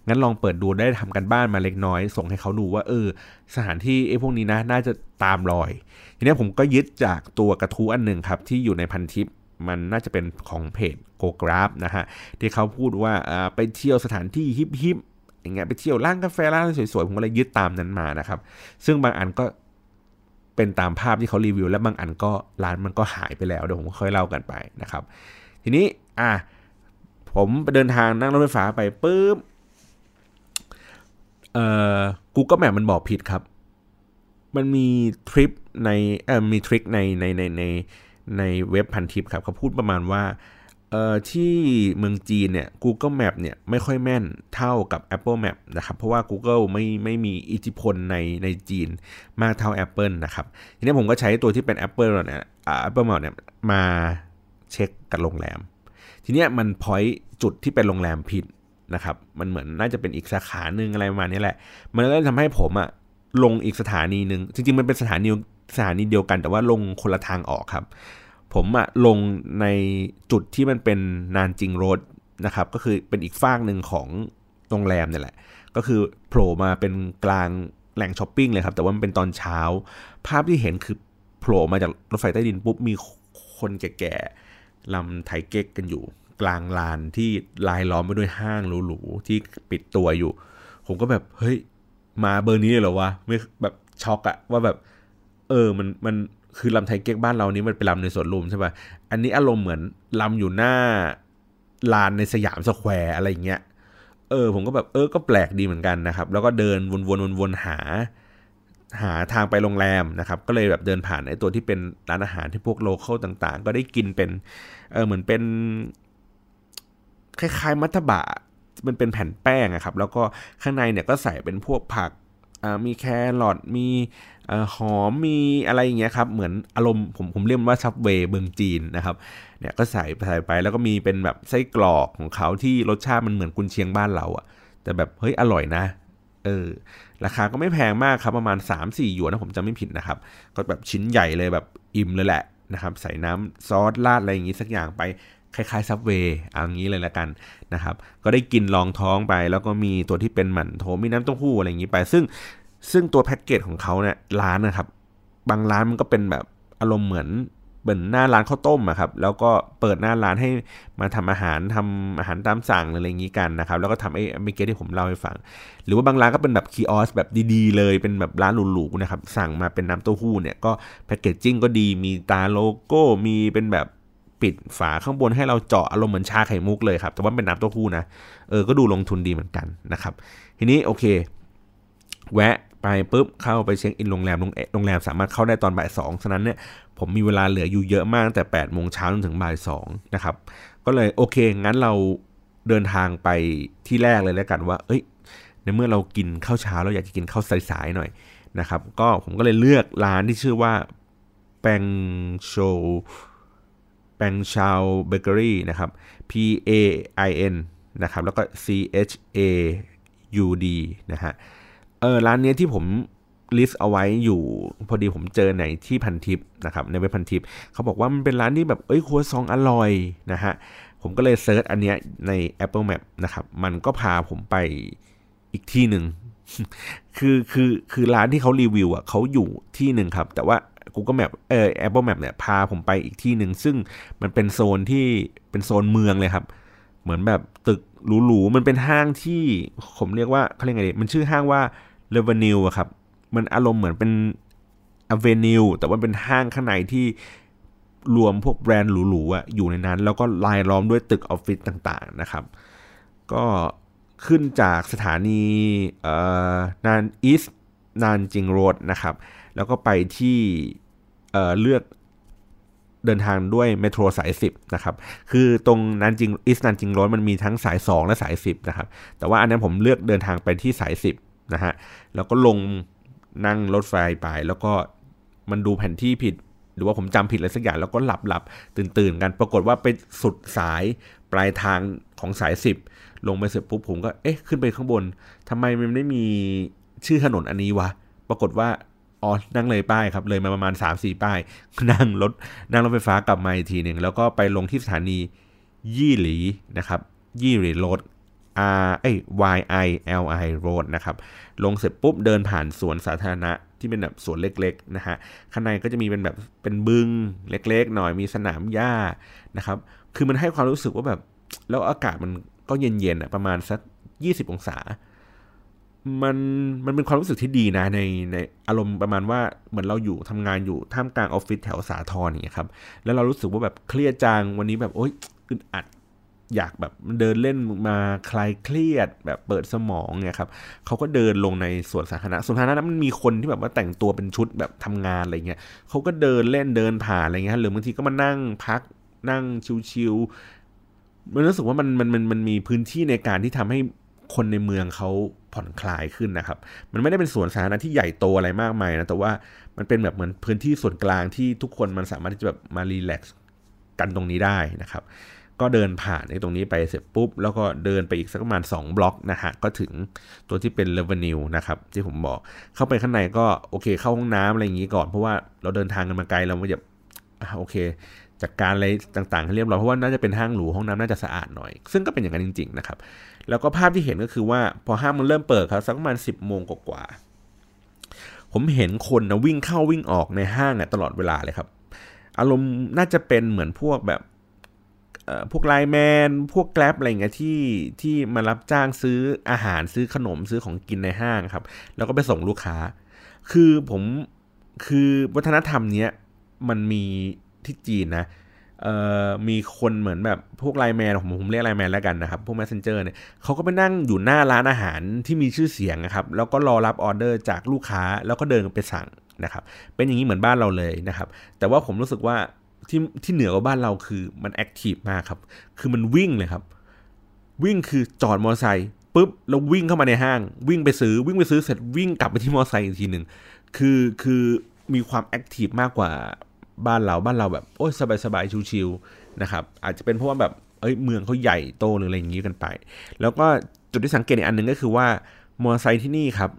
งั้นลองเปิดดูได้ทำกันบ้านมาเล็กน้อย ส่งให้เขาดูว่าเออสถานที่ไอ้พวกนี้นะน่าจะตามรอย ทีนี้ผมก็ยึดจากตัวกระทู้อันหนึ่งครับที่อยู่ในพันทิปมันน่าจะเป็นของเพจโกกราฟนะฮะที่เขาพูดว่าไปเที่ยวสถานที่ฮิปฮิปอย่างเงี้ยไปเที่ยวร้านกาแฟร้านสวยๆผมก็เลยยึดตามนั้นมานะครับ ซึ่งบางอันก็ เป็นตามภาพที่เขารีวิว และบางอันก็ร้านมันก็หายไปแล้วเดี๋ยวผมค่อยเล่ากันไปนะครับ ทีนี้อะผมไปเดินทางนั่งรถไฟฟ้าไปปุ๊บเอ่อ Google Map มันบอกผิดครับ มันมีทริปในเอ่อมีทริคในในในในในเว็บพันทิปครับเขาพูดประมาณว่า เอ่อที่เมืองจีนเนี่ย Google Map เนี่ยไม่ค่อยแม่นเท่ากับ Apple Map นะครับ เพราะว่า Google ไม่ไม่มีอิทธิพลในในจีนมากเท่า Apple นะครับ ทีนี้ผมก็ใช้ตัวที่เป็น Apple เนี่ย Apple Map เนี่ยมาเช็คกับโรงแรม ทีนี้มันพอยจุดที่เป็นโรงแรมผิดนะครับ มันเหมือนน่าจะเป็นอีกสาขาหนึ่งอะไรประมาณนี้แหละ มันก็เลยทำให้ผมอะลงอีกสถานีหนึ่งจริงๆมันเป็นสถานีสถานีเดียวกันแต่ว่าลงคนละทางออกครับ ผมอะลงในจุดที่มันเป็น Nanjing Road นะครับ ก็คือเป็นอีกฟากหนึ่งของโรงแรมเนี่ยแหละ ก็คือโผล่มาเป็นกลางแหล่งช้อปปิ้งเลยครับ แต่ว่ามันเป็นตอนเช้า ภาพที่เห็นคือโผล่มาจากรถไฟใต้ดินปุ๊บมีคนแก่ๆลำไทเก๊กกันอยู่ กลางลานที่ลายล้อมไปด้วยห้างหรูๆที่ปิดตัวอยู่ ผมก็แบบเฮ้ยมาเบอร์นี้เลยเหรอวะไม่แบบช็อกอะว่าแบบ เออมันมัน คือลำไทยเก๊กบ้านเรานี้มันเป็นลำในสวนลุมใช่ป่ะ อันนี้อารมณ์เหมือนลำอยู่หน้าลานในสยามสแควร์อะไรเงี้ย เออ ผมก็แบบเออ ก็แปลกดีเหมือนกันนะครับ แล้วก็เดินวนๆวนๆหา หาทางไปโรงแรมนะครับ ก็เลยแบบเดินผ่านไอ้ตัวที่เป็นร้านอาหารที่พวกโลเคอลต่างๆ ก็ได้กินเป็น เออ เหมือนเป็นคล้ายๆมัทบะมันเป็นแผ่นแป้งอะครับ แล้วก็ข้างในเนี่ยก็ใส่เป็นพวกผักมีแครอทมี หอมมีอะไรอย่างเงี้ยครับเหมือนอารมณ์ผมผมเรียกว่าซับเวย์เมืองจีนนะครับเนี่ยก็ใส่ใส่ไปแล้วก็มีเป็นแบบไส้กรอกของเขาที่รสชาติมันเหมือนกุนเชียงบ้านเราอะแต่แบบเฮ้ยอร่อยนะเออราคาก็ไม่แพงมากครับประมาณ 3-4หยวนนะผมจำไม่ผิดนะครับ ก็แบบชิ้นใหญ่เลยแบบอิ่มเลยแหละนะครับใส่น้ำซอสราดอะไรอย่างงี้สักอย่างไปคล้ายๆซับเวย์เอางี้เลยละกันนะครับ ก็ได้กินลองท้องไป แล้วก็มีตัวที่เป็นหมันโถมีน้ำเต้าหู้อะไรอย่างนี้ไป ซึ่ง ซึ่งตัวแพ็กเกจของเขาเนี่ยร้านนะครับ บางร้านมันก็เป็นแบบอารมณ์เหมือนเหมือนหน้าร้านข้าวต้มอะครับ แล้วก็เปิดหน้าร้านให้มาทำอาหารทำอาหารตามสั่งอะไรอย่างนี้กันนะครับ แล้วก็ทำไอ้เมเกที่ผมเล่าให้ฟัง หรือว่าบางร้านก็เป็นแบบ kiosk แบบดีๆ เลย เป็นแบบร้านหรูๆนะครับ สั่งมาเป็นน้ำเต้าหู้เนี่ยก็ packaging ก็ดี มีตราโลโก้ มีเป็นแบบปิดฝาข้างบนให้เราเจาะอารมณ์เหมือนชาไข่มุกเลยครับ แต่ว่าเป็นน้ำเต้าหู้นะ เออ ก็ดูลงทุนดีเหมือนกันนะครับ ทีนี้โอเค แวะ ไปปุ๊บเข้าไปเช็คอินโรงแรมโรงแรมสามารถเข้าได้ตอนบ่ายสองฉะนั้นเนี่ยผมมีเวลาเหลืออยู่เยอะมากแต่8ปดโมงเช้าจนถึงบ่ายสองนะครับก็เลยโอเค งั้นเราเดินทางไปที่แรกเลยแล้วกันว่า เอ้ย ในเมื่อเรากินข้าวเช้าเราอยากจะกินข้าวสายๆหน่อยนะครับ ก็ผมก็เลยเลือกร้านที่ชื่อว่าแปงโชแปงชาวเบเกอรี่นะครับ P A I N นะครับ แล้วก็ C H A U D นะฮะ เออร้านนี้ที่ผม list เอาไว้อยู่พอดีผมเจอในที่พันทิปนะครับในเว็บพันทิปเขาบอกว่ามันเป็นร้านที่แบบเอ้ยครัวซองต์อร่อยนะฮะผมก็เลย search อันเนี้ยใน Apple Map นะครับมันก็พาผมไปอีกที่หนึ่งคือคือคือร้านที่เขารีวิวอะเขาอยู่ที่หนึ่งครับ แต่ว่า Google Map เออ Apple Map เนี่ยพาผมไปอีกที่หนึ่งซึ่งมันเป็นโซนที่เป็นโซนเมืองเลยครับ เหมือนแบบตึกหรูๆมันเป็นห้างที่ผมเรียกว่าเขาเรียกไงดีมันชื่อห้างว่า Revenue อะครับ มันอารมณ์เหมือนเป็น Avenue แต่ว่าเป็นห้างข้างในที่รวมพวกแบรนด์หรูๆอะอยู่ในนั้น แล้วก็ลายล้อมด้วยตึกออฟฟิศต่างๆนะครับ ก็ขึ้นจากสถานีนานอีสนานจิงโรดนะครับ แล้วก็ไปที่เเลือกเดินทางด้วยเมโทรสาย 10 นะครับ คือตรงนานจิงอีสนานจิงโรดมันมีทั้งสาย 2 และสาย 10 นะครับ แต่ว่าอันนี้ผมเลือกเดินทางไปที่สาย 10 นะฮะแล้วก็ลงนั่งรถไฟไปแล้วก็มันดูแผนที่ผิด หรือว่าผมจำผิดอะไรสักอย่างแล้วก็หลับหลับตื่นตื่นกัน ปรากฏว่าไปสุดสายปลายทางของสาย 10 ลงไปเสร็จปุ๊บผมก็เอ๊ะขึ้นไปข้างบนทำไมมันไม่มีชื่อถนนอันนี้วะปรากฏว่าอ๋อนั่งเลยป้ายครับ เลยมาประมาณ 3-4 ป้าย นั่งรถนั่งรถไฟฟ้ากลับมาอีกทีหนึ่งแล้วก็ไปลงที่สถานียี่หลีนะครับยี่หลีรด R เอ้ Y I L I Road นะครับ ลงเสร็จปุ๊บเดินผ่านสวนสาธารณะที่เป็นแบบสวนเล็กๆนะฮะ ข้างในก็จะมีเป็นแบบเป็นบึงเล็กๆ หน่อยมีสนามหญ้านะครับ คือมันให้ความรู้สึกว่าแบบ แล้วอากาศมันก็เย็นๆอะประมาณสัก 20 องศา มันมันเป็นความรู้สึกที่ดีนะในในอารมณ์ประมาณว่าเหมือนเราอยู่ทำงานอยู่ท่ามกลางออฟฟิศแถวสาทรนี่ครับ แล้วเรารู้สึกว่าแบบเครียดจังวันนี้แบบโอ๊ยอึดอัด อยากแบบเดินเล่นมาคลายเครียดแบบเปิดสมองเนี่ยครับเขาก็เดินลงในสวนสาธารณะสวนสาธารณะนั้นมันมีคนที่แบบว่าแต่งตัวเป็นชุดแบบทำงานอะไรเงี้ยเขาก็เดินเล่นเดินผ่านอะไรเงี้ยหรือบางทีก็มานั่งพักนั่งชิวๆมันรู้สึกว่ามันมันมันมันมีพื้นที่ในการที่ทำให้คนในเมืองเขาผ่อนคลายขึ้นนะครับ มันไม่ได้เป็นสวนสาธารณะที่ใหญ่โตอะไรมากมายนะ แต่ว่ามันเป็นแบบเหมือนพื้นที่ส่วนกลางที่ทุกคนมันสามารถที่จะแบบมา relax กันตรงนี้ได้นะครับ ก็เดินผ่านในตรงนี้ไปเสร็จปุ๊บ แล้วก็เดินไปอีกสักประมาณ 2 บล็อกนะฮะ ก็ถึงตัวที่เป็น L'Avenue นะครับที่ผมบอกเข้าไปข้างในก็โอเคเข้าห้องน้ำอะไรอย่างนี้ก่อน เพราะว่าเราเดินทางกันมาไกลเราไม่จะโอเคจัดกการอะไรต่างๆให้เรียบร้อยเพราะว่าน่าจะเป็นห้างหรูห้องน้ำน่าจะสะอาดหน่อย ซึ่งก็เป็นอย่างนั้นจริง ๆ นะครับ แล้วก็ภาพที่เห็นก็คือว่าพอห้างมันเริ่มเปิดครับสักประมาณสิบโมงกว่าผมเห็นคนนะวิ่งเข้าวิ่งออกในห้างตลอดเวลาเลยครับ อารมณ์น่าจะเป็นเหมือนพวกแบบ พวกไลแมน พวกแกลบอะไรเงี้ยที่ที่มารับจ้างซื้ออาหารซื้อขนมซื้อของกินในห้างครับ แล้วก็ไปส่งลูกค้า คือผมคือวัฒนธรรมเนี้ยมันมีที่จีนนะเอ่อมีคนเหมือนแบบพวกไลแมนผมผมเรียกไลแมนแล้วกันนะครับ พวก messenger เนี่ยเขาก็ไปนั่งอยู่หน้าร้านอาหารที่มีชื่อเสียงนะครับ แล้วก็รอรับออเดอร์จากลูกค้าแล้วก็เดินไปสั่งนะครับ เป็นอย่างนี้เหมือนบ้านเราเลยนะครับ แต่ว่าผมรู้สึกว่า ที่ที่เหนือกว่าบ้านเราคือมันแอคทีฟมากครับ คือมันวิ่งเลยครับ วิ่งคือจอดมอเตอร์ไซค์ปุ๊บแล้ววิ่งเข้ามาในห้าง วิ่งไปซื้อวิ่งไปซื้อเสร็จวิ่งกลับไปที่มอเตอร์ไซค์อีกทีหนึ่งคือคือมีความ active มากกว่าบ้านเราบ้านเราแบบโอ้ยสบายสบายชิวๆนะครับ อาจจะเป็นเพราะว่าแบบเอ้ยเมืองเขาใหญ่โตหรืออะไรอย่างนี้กันไป แล้วก็จุดที่สังเกตอีกอันหนึ่งก็คือว่ามอเตอร์ไซค์ที่นี่ครับ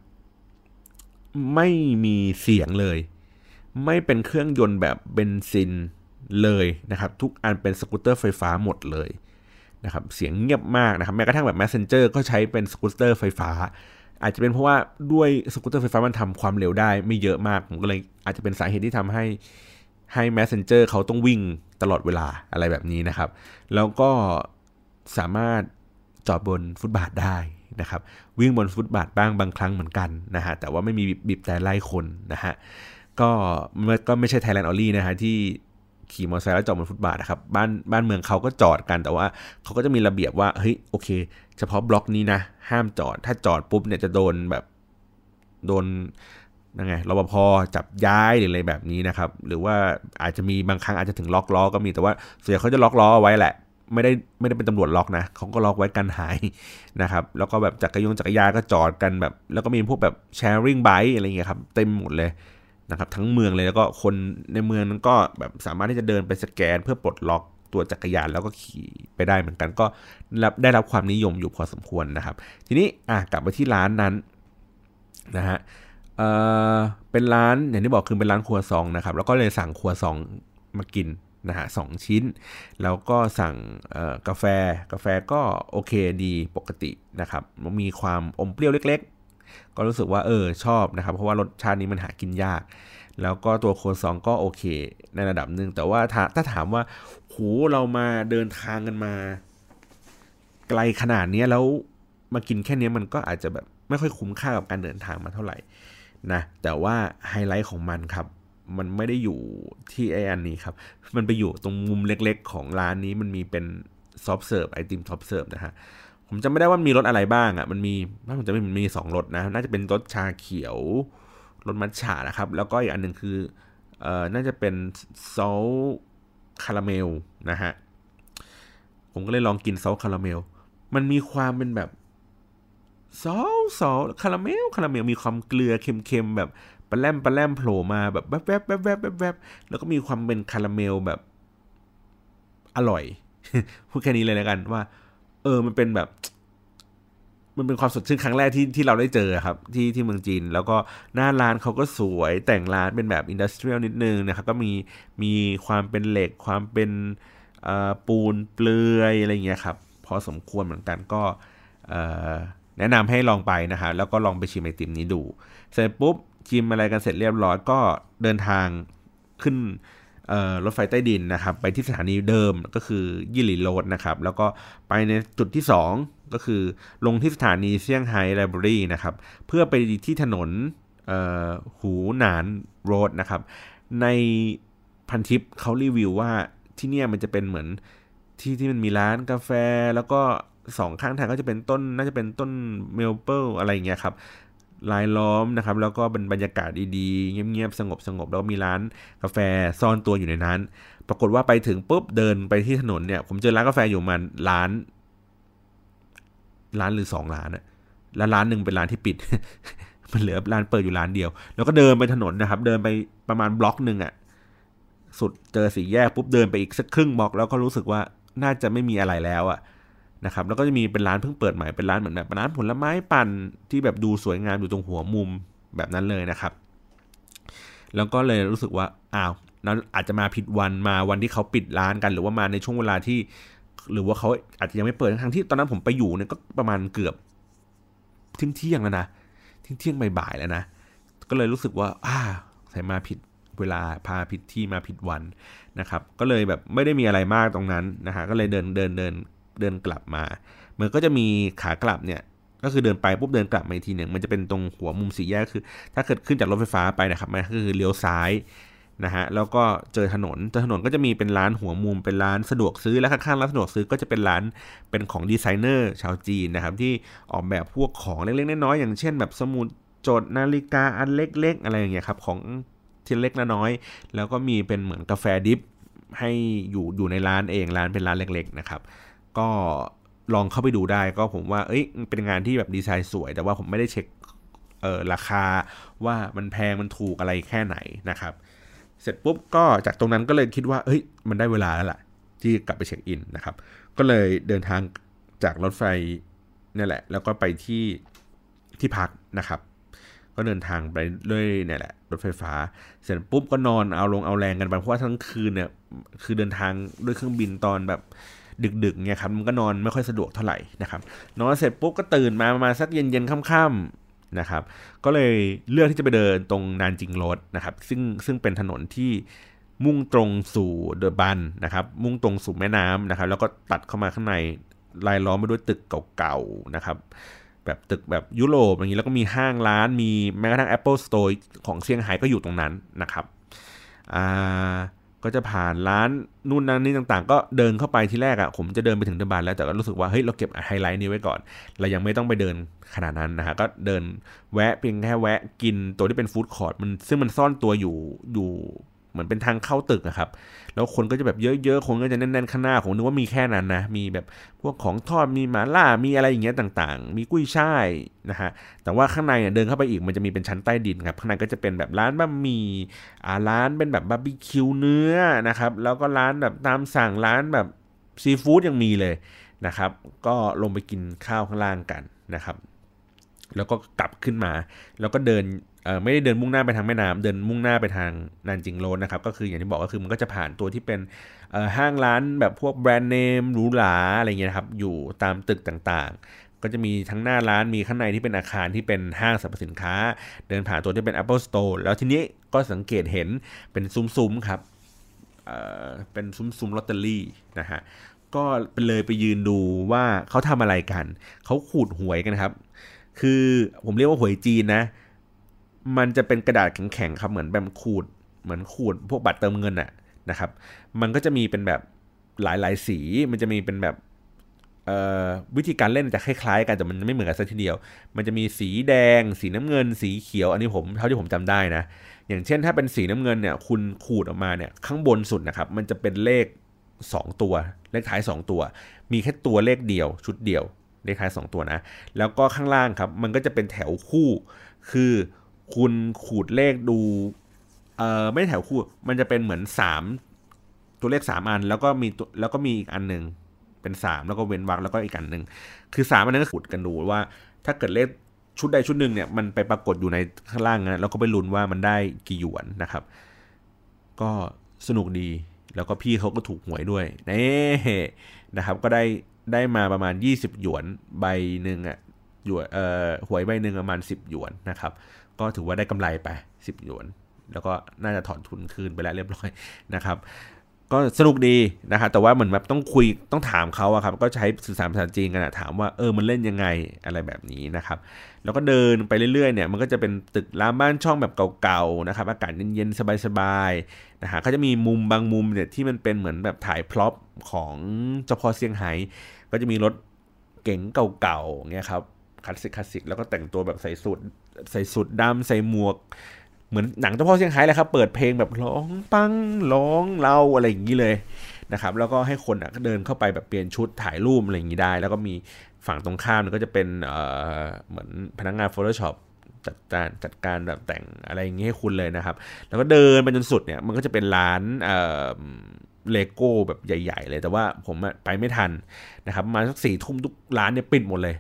ไม่มีเสียงเลย ไม่เป็นเครื่องยนต์แบบเบนซิน เลยนะครับ ทุกอันเป็นสกูตเตอร์ไฟฟ้าหมดเลยนะครับเสียงเงียบมากนะครับแม้กระทั่งแบบ Messenger ก็ใช้เป็นสกูตเตอร์ไฟฟ้า อาจจะเป็นเพราะว่าด้วยสกูตเตอร์ไฟฟ้ามันทำความเร็วได้ไม่เยอะมากผมก็เลยอาจจะเป็นสาเหตุที่ทำให้ให้ Messenger เขาต้องวิ่งตลอดเวลาอะไรแบบนี้นะครับ แล้วก็สามารถจอดบนฟุตบาทได้นะครับ วิ่งบนฟุตบาทบ้างบางครั้งเหมือนกันนะฮะแต่ว่าไม่มีบีบแต่ไล่คนนะฮะก็ก็ไม่ใช่ Thailand only นะฮะที่ ขี่มอเตอร์ไซค์แล้วจอดบนฟุตบาทนะครับบ้านบ้านเมืองเขาก็จอดกันแต่ว่าเขาก็จะมีระเบียบว่าเฮ้ยโอเค เฉพาะบล็อกนี้นะ ห้ามจอด ถ้าจอดปุ๊บเนี่ยจะโดนแบบโดนนั่นไงรปภจับย้ายหรืออะไรแบบนี้นะครับ หรือว่าอาจจะมีบางครั้งอาจจะถึงล็อกล้อก็มีแต่ว่าส่วนใหญ่เขาจะล็อกล้อไว้แหละ ไม่ได้ไม่ได้เป็นตำรวจล็อกนะเขาก็ล็อกไว้กันหายนะครับ แล้วก็แบบจักรยงจักรยานก็จอดกันแบบ แล้วก็มีพวกแบบ sharing bike อะไรเงี้ยครับเต็มหมดเลย นะครับทั้งเมืองเลยแล้วก็คนในเมืองนั้นก็แบบสามารถที่จะเดินไปสแกนเพื่อปลดล็อกตัวจักรยานแล้วก็ขี่ไปได้เหมือนกันก็รับได้รับความนิยมอยู่พอสมควรนะครับ ทีนี้อะกลับไปที่ร้านนั้นนะฮะเออเป็นร้านอย่างที่บอกคือเป็นร้านครัวซองนะครับ แล้วก็เลยสั่งครัวซองมากินนะฮะสองชิ้น แล้วก็สั่งกาแฟกาแฟก็โอเคดีปกตินะครับ มีความอมเปรี้ยวเล็ก ก็รู้สึกว่าเออชอบนะครับ เพราะว่ารสชาตินี้มันหากินยาก แล้วก็ตัวครัวซองต์ก็โอเค ในระดับหนึ่งแต่ว่าถ้าถ้าถามว่าโหเรามาเดินทางกันมา ไกลขนาดนี้แล้วมากินแค่นี้มันก็อาจจะแบบไม่ค่อยคุ้มค่ากับการเดินทางมาเท่าไหร่นะแต่ว่าไฮไลท์ของมันครับมันไม่ได้อยู่ที่ไอ้อันนี้ครับ มันไปอยู่ตรงมุมเล็กๆ ของร้านนี้มันมีเป็น soft serve ไอติม soft serve นะฮะ ผมจำไม่ได้ว่ามีรสอะไรบ้างอะ่ะมันมีถ้าผมจะไม่มีสองรสนะ น่าจะเป็นรสชาเขียวรสมัทฉะนะครับ แล้วก็อีกอันหนึ่งคือเอ่อน่าจะเป็น salt caramel นะฮะผมก็เลยลองกิน salt caramel มันมีความเป็นแบบซอสซอสคาราเมลคาราเมลมีความเกลือเค็มๆแบบปะแล่มปะแล่มโผล่มาแบบแวบแวบแวบแวบแวบแล้วก็มีความเป็นคาราเมลแบบอร่อยพูดแค่นี้เลยแล้วกันว่า ออมันเป็นแบบ มันเป็นความสดชื่นครั้งแรกที่ที่เราได้เจอครับ ที่ที่เมืองจีน แล้วก็หน้าร้านเขาก็สวยแต่งร้านเป็นแบบอินดัสเทรียลนิดนึงนะครับ ก็มีมีความเป็นเหล็ก ความเป็นปูนเปลือยอะไรเงี้ยครับ พอสมควรเหมือนกันก็แนะนำให้ลองไปนะครับแล้วก็ลองไปชิมไอติมนี้ดู เสร็จปุ๊บชิมอะไรกันเสร็จเรียบร้อยก็เดินทางขึ้น รถไฟใต้ดินนะครับ ไปที่สถานีเดิมก็คือยี่หลี่โรดนะครับ แล้วก็ไปในจุดที่ 2 ก็คือลงที่สถานีเซี่ยงไฮ้ไลบรารีนะครับ เพื่อไปที่ถนนหูหนานโรดนะครับ ในพันทิปเขารีวิวว่าที่เนี่ยมันจะเป็นเหมือนที่ที่มันมีร้านกาแฟ แล้วก็สองข้างทางก็จะเป็นต้นน่าจะเป็นต้นเมลเปิลอะไรเงี้ยครับ ลายล้อมนะครับ แล้วก็เป็นบรรยากาศดีๆ เงียบๆ สงบสงบแล้วมีร้านกาแฟซ่อนตัวอยู่ในนั้น ปรากฏว่าไปถึงปุ๊บเดินไปที่ถนนเนี่ย ผมเจอร้านกาแฟอยู่มันร้าน ร้านหรือสองร้านอะแล้วร้านหนึ่งเป็นร้านที่ปิด มันเหลือร้านเปิดอยู่ร้านเดียว แล้วก็เดินไปถนนนะครับ เดินไปประมาณบล็อกหนึ่งอะสุดเจอสี่แยกปุ๊บเดินไปอีกสักครึ่งบล็อก แล้วก็รู้สึกว่าน่าจะไม่มีอะไรแล้วอะ นะครับแล้วก็จะมีเป็นร้านเพิ่งเปิดใหม่เป็นร้านเหมือนแบบร้านผลไม้ปั่นที่แบบดูสวยงามอยู่ตรงหัวมุมแบบนั้นเลยนะครับ แล้วก็เลยรู้สึกว่าอ้าวนั้นอาจจะมาผิดวันมาวันที่เขาปิดร้านกัน หรือว่ามาในช่วงเวลาที่ หรือว่าเขาอาจจะยังไม่เปิดทั้งที่ตอนนั้นผมไปอยู่เนี่ยก็ประมาณเกือบเที่ยงเที่ยงแล้วนะเที่ยงเที่ยงบ่ายๆแล้วนะก็เลยรู้สึกว่าอ่าใส่มาผิดเวลาพาผิดที่มาผิดวันนะครับ ก็เลยแบบไม่ได้มีอะไรมากตรงนั้นนะฮะก็เลยเดินเดินเดิน เดินกลับมา มันก็จะมีขากลับเนี่ยก็คือเดินไปปุ๊บเดินกลับมาอีกทีหนึ่งมันจะเป็นตรงหัวมุมสี่แยกคือ ถ้าเกิดขึ้นจากรถไฟฟ้าไปนะครับมันก็คือเลี้ยวซ้ายนะฮะแล้วก็เจอถนนเจอถนนก็จะมีเป็นร้านหัวมุมเป็นร้านสะดวกซื้อและข้างๆร้านสะดวกซื้อก็จะเป็นร้านเป็นของดีไซเนอร์ชาวจีนนะครับที่ออกแบบพวกของเล็กๆน้อยๆอย่างเช่น แบบสมุดจดนาฬิกาอันเล็ก ๆ อะไรอย่างเงี้ยครับของทีเล็กน้อยแล้วก็มีเป็นเหมือนกาแฟดิฟให้อยู่อยู่ในร้านเองร้านเป็นร้านเล็ก ๆ นะครับ ก็ลองเข้าไปดูได้ก็ผมว่า เอ้ยเป็นงานที่แบบดีไซน์สวย แต่ว่าผมไม่ได้เช็คเออราคาว่ามันแพงมันถูกอะไรแค่ไหนนะครับ เสร็จปุ๊บก็จากตรงนั้นก็เลยคิดว่าเอ้ยมันได้เวลาแล้วล่ะ ที่กลับไปเช็คอินนะครับ ก็เลยเดินทางจากรถไฟนี่แหละ แล้วก็ไปที่ที่พักนะครับ ก็เดินทางไปด้วยนี่แหละ รถไฟฟ้า เสร็จปุ๊บก็นอนเอาลงเอาแรงกันไปเพราะว่าทั้งคืนเนี่ยคือเดินทางด้วยเครื่องบินตอนแบบ ดึกๆเนี่ยครับมันก็นอนไม่ค่อยสะดวกเท่าไหร่นะครับนอนเสร็จปุ๊บก็ตื่นมาประมาณสักเย็นๆค่ำๆนะครับก็เลยเลือกที่จะไปเดินตรงนานจิงโรดนะครับซึ่งซึ่งเป็นถนนที่มุ่งตรงสู่เดอะบันนะครับมุ่งตรงสู่แม่น้ำนะครับแล้วก็ตัดเข้ามาข้างในรายล้อมไปด้วยตึกเก่าๆนะครับแบบตึกแบบยุโรปอย่างนี้แล้วก็มีห้างร้านมีแม้กระทั่ง Apple Store ของเซี่ยงไฮ้ก็อยู่ตรงนั้นนะครับอ่า ก็จะผ่านร้านนู่นนั่นนี่ต่างๆ ก็เดินเข้าไปที่แรกอะ่ะผมจะเดินไปถึง The Bund แล้วแต่ก็รู้สึกว่าเฮ้ยเราเก็บไฮไลท์นี้ไว้ก่อน เรายังไม่ต้องไปเดินขนาดนั้นนะฮะก็เดินแวะเพียงแค่แวะกินตัวที่เป็น food court มันซึ่งมันซ่อนตัวอยู่อยู่ เหมือนเป็นทางเข้าตึกนะครับ แล้วคนก็จะแบบเยอะๆ คนก็จะแน่นๆ ข้างหน้าผมนึกว่ามีแค่นั้นนะ มีแบบพวกของทอด มีหมาล่า มีอะไรอย่างเงี้ยต่างๆ มีกุ้ยช่ายนะฮะ แต่ว่าข้างในเนี่ยเดินเข้าไปอีกมันจะมีเป็นชั้นใต้ดินครับ ข้างในก็จะเป็นแบบร้านบะหมี่ร้านเป็นแบบบาร์บีคิวเนื้อนะครับ แล้วก็ร้านแบบตามสั่งร้านแบบซีฟู้ดยังมีเลยนะครับ ก็ลงไปกินข้าวข้างล่างกันนะครับแล้วก็กลับขึ้นมา แล้วก็เดิน ไม่ได้เดินมุ่งหน้าไปทางแม่น้ำเดินมุ่งหน้าไปทางนานจิงโรนนะครับ ก็คืออย่างที่บอกก็คือมันก็จะผ่านตัวที่เป็นห้างร้านแบบพวกแบรนด์เนมหรูหราอะไรเงี้ยครับ อยู่ตามตึกต่างๆ ก็จะมีทั้งหน้าร้านมีข้างในที่เป็นอาคารที่เป็นห้างสรรพสินค้า เดินผ่านตัวที่เป็น Apple Store แล้วทีนี้ก็สังเกตเห็นเป็นซุ้มๆครับเเป็นซุ้มๆลอตเตอรี่นะฮะก็ไปเลยไปยืนดูว่าเขาทำอะไรกัน เขาขูดหวยกันครับ คือผมเรียกว่าหวยจีนนะ มันจะเป็นกระดาษแข็งๆครับ เหมือนแบบขูด เหมือนขูดพวกบัตรเติมเงินอะนะครับ มันก็จะมีเป็นแบบหลายๆสี มันจะมีเป็นแบบวิธีการเล่นจะคล้ายๆกันแต่มันไม่เหมือนกันสักทีเดียว มันจะมีสีแดง สีน้ำเงิน สีเขียว อันนี้ผมเท่าที่ผมจำได้นะ อย่างเช่นถ้าเป็นสีน้ำเงินเนี่ย คุณขูดออกมาเนี่ยข้างบนสุดนะครับ มันจะเป็นเลข 2 ตัว เลขท้าย 2 ตัว มีแค่ตัวเลขเดียวชุดเดียวเลขท้าย 2 ตัวนะ แล้วก็ข้างล่างครับ มันก็จะเป็นแถวคู่ คือ คุณขูดเลขดู เอ่อไม่แถวคู่ มันจะเป็นเหมือน3ตัวเลข3อัน แล้วก็มีแล้วก็มีอีกอันหนึ่งเป็น3แล้วก็เว้นวรรคแล้วก็อีกอันหนึ่งคือ3อันนั้นก็ขุดกันดูว่า ถ้าเกิดเลขชุดใดชุดหนึ่งเนี่ยมันไปปรากฏอยู่ในข้างล่างนะแล้วก็ไปลุ้นว่ามันได้กี่หยวนนะครับ ก็สนุกดีแล้วก็พี่เขาก็ถูกหวยด้วยนี่นะครับ ก็ได้ได้มาประมาณ 20 หยวนใบหนึ่งอะหยวนเอ่อหวยใบหนึ่งประมาณ 10 หยวนนะครับ ก็ถือว่าได้กำไรไป 10 หยวน แล้วก็น่าจะถอนทุนคืนไปแล้วเรียบร้อยนะครับ ก็สนุกดีนะครับแต่ว่าเหมือนแบบต้องคุยต้องถามเขาอะครับ ก็ใช้สื่อสารภาษาจีนกันอะถามว่าเออมันเล่นยังไงอะไรแบบนี้นะครับ แล้วก็เดินไปเรื่อยๆเนี่ยมันก็จะเป็นตึกรามบ้านช่องแบบเก่าๆนะครับ อากาศเย็นๆสบายๆนะฮะเขาจะมีมุมบางมุมเนี่ยที่มันเป็นเหมือนแบบถ่ายพล็อปของเจ้าพ่อเซี่ยงไฮ้ก็จะมีรถเก๋งเก่าๆเงี้ยครับ คลาสสิกคลาสสิกแล้วก็แต่งตัวแบบใส่สูทใส่สูทดำใส่หมวก เหมือนหนังเจ้าพ่อเซี่ยงไฮ้เลยครับ เปิดเพลงแบบร้องปังร้องเล่าอะไรอย่างนี้เลยนะครับ แล้วก็ให้คนเดินเข้าไปแบบเปลี่ยนชุดถ่ายรูปอะไรอย่างนี้ได้ แล้วก็มีฝั่งตรงข้ามก็จะเป็นเเหมือนพนักงาน Photoshop จัดการจัดการแบบแต่งอะไรอย่างนี้ให้คุณเลยนะครับ แล้วก็เดินไปจนสุดเนี่ยมันก็จะเป็นร้านเอ่อเลโก้แบบใหญ่ ๆ เลยแต่ว่าผมไปไม่ทันนะครับมาสักสี่ทุ่มทุกร้านเนี่ยปิดหมดเลย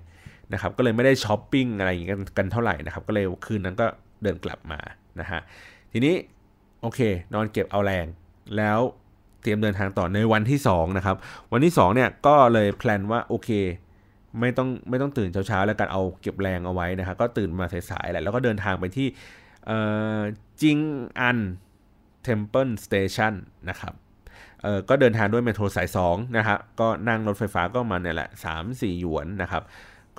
นะครับก็เลยไม่ได้ช้อปปิ้งอะไรอย่างนี้กันเท่าไหร่นะครับก็เลยคืนนั้นก็เดินกลับมานะฮะทีนี้โอเคนอนเก็บเอาแรงแล้วเตรียมเดินทางต่อในวันที่2นะครับวันที่2เนี่ยก็เลย plan ว่าโอเคไม่ต้องไม่ต้องตื่นเช้าๆแล้วกันเอาเก็บแรงเอาไว้นะครับก็ตื่นมาสายๆแหละแล้วก็เดินทางไปที่ Jing'an Temple Station นะครับเออก็เดินทางด้วย Metro สาย2นะฮะก็นั่งรถไฟฟ้าก็มาเนี่ยแหละ 3 4 หยวนนะครับ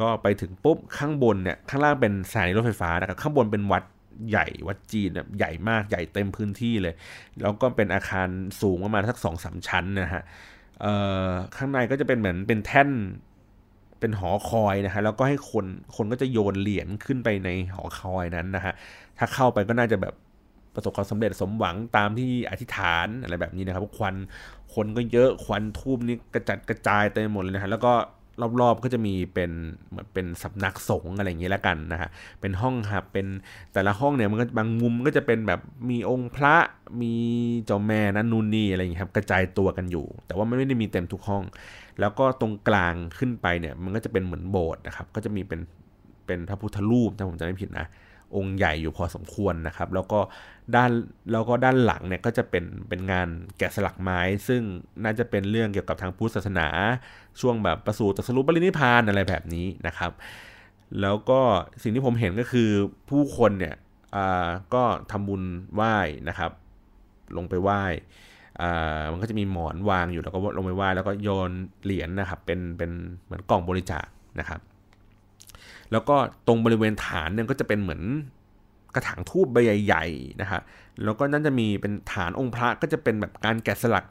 ก็ไปถึงปุ๊บข้างบนเนี่ยข้างล่างเป็นสถานีรถไฟฟ้านะครับข้างบนเป็นวัดใหญ่วัดจีนแบบใหญ่มากใหญ่เต็มพื้นที่เลย แล้วก็เป็นอาคารสูงประมาณสักสองสามชั้นนะฮะข้างในก็จะเป็นเหมือนเป็นแท่นเป็นหอคอยนะฮะแล้วก็ให้คนคนก็จะโยนเหรียญขึ้นไปในหอคอยนั้นนะฮะถ้าเข้าไปก็น่าจะแบบประสบความสำเร็จสมหวังตามที่อธิษฐานอะไรแบบนี้นะครับควันคนก็เยอะควันทูบนี่กระจัดกระจายเต็มหมดเลยนะฮะแล้วก็ รอบๆ ก็จะมีเป็นเหมือนเป็นสำนักสงฆ์อะไรอย่างเงี้ยแล้วกันนะฮะ เป็นห้องครับ เป็นแต่ละห้องเนี่ยมันก็บางมุมก็จะเป็นแบบมีองค์พระ มีเจ้าแม่นั่นนู่นนี่อะไรอย่างเงี้ยครับ กระจายตัวกันอยู่ แต่ว่ามันไม่ได้มีเต็มทุกห้อง แล้วก็ตรงกลางขึ้นไปเนี่ยมันก็จะเป็นเหมือนโบสถ์นะครับ ก็จะมีเป็นเป็นพระพุทธรูปถ้าผมจำไม่ผิดนะ องค์ใหญ่อยู่พอสมควรนะครับ แล้วก็ด้านแล้วก็ด้านหลังเนี่ยก็จะเป็นเป็นงานแกะสลักไม้ ซึ่งน่าจะเป็นเรื่องเกี่ยวกับทางพุทธศาสนา ช่วงแบบประสูติตรัสรุปปรินิพานอะไรแบบนี้นะครับ แล้วก็สิ่งที่ผมเห็นก็คือผู้คนเนี่ยก็ทำบุญไหว้นะครับ ลงไปไหว้มันก็จะมีหมอนวางอยู่แล้วก็ลงไปไหว้แล้วก็โยนเหรียญนนะครับ เป็นเป็นเหมือนกล่องบริจาคนะครับ แล้วก็ตรงบริเวณฐานเนี่ยก็จะเป็นเหมือนกระถางทูบใบใหญ่ๆนะฮะแล้วก็นั่นจะมีเป็นฐานองค์พระก็จะเป็นแบบการแกะสลัก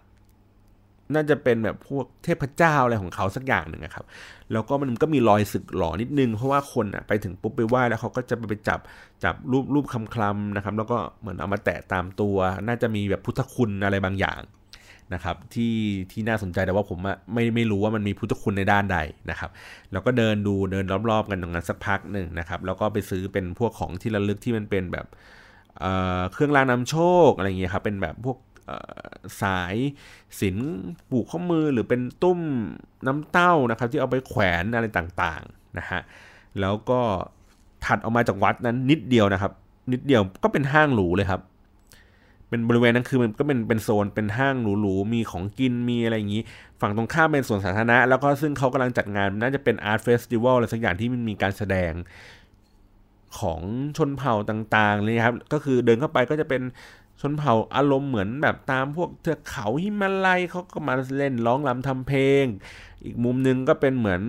น่าจะเป็นแบบพวกเทพเจ้าอะไรของเขาสักอย่างหนึ่งครับ แล้วก็มันก็มีรอยสึกหล่อนิดนึง เพราะว่าคนอะไปถึงปุ๊บไปไหว้แล้วเขาก็จะไปจับจับรูปรูปคำคลำนะครับ แล้วก็เหมือนเอามาแตะตามตัว น่าจะมีแบบพุทธคุณอะไรบางอย่าง นะครับที่ที่น่าสนใจแต่ว่าผมไม่ไม่รู้ว่ามันมีพุทธคุณในด้านใดนะครับแล้วก็เดินดูเดินรอบๆกันตรงนั้นสักพักหนึ่งนะครับแล้วก็ไปซื้อเป็นพวกของที่ระลึกที่มันเป็นแบบเเครื่องรางนำโชคอะไรอย่างเงี้ยครับเป็นแบบพวกสายสินปูกข้อมือหรือเป็นตุ้มน้ำเต้านะครับที่เอาไปแขวนอะไรต่างๆนะฮะแล้วก็ถัดออกมาจากวัดนั้นนิดเดียวนะครับ นิดเดียวก็เป็นห้างหรูเลยครับ เป็นบริเวณนั้นคือมันก็เป็นเป็นโซนเป็นห้างหรูๆมีของกินมีอะไรอย่างนี้ ฝั่งตรงข้ามเป็นสวนสาธารณะ แล้วก็ซึ่งเขากำลังจัดงานน่าจะเป็นอาร์ตเฟสติวัลอะไรสักอย่างที่มันมีการแสดงของชนเผ่าต่างๆเลยครับ ก็คือเดินเข้าไปก็จะเป็นชนเผ่าอารมณ์เหมือนแบบตามพวกเทือกเขาหิมาลัยเขาก็มาเล่นร้องรำทำเพลง อีกมุมนึงก็เป็นเหมือน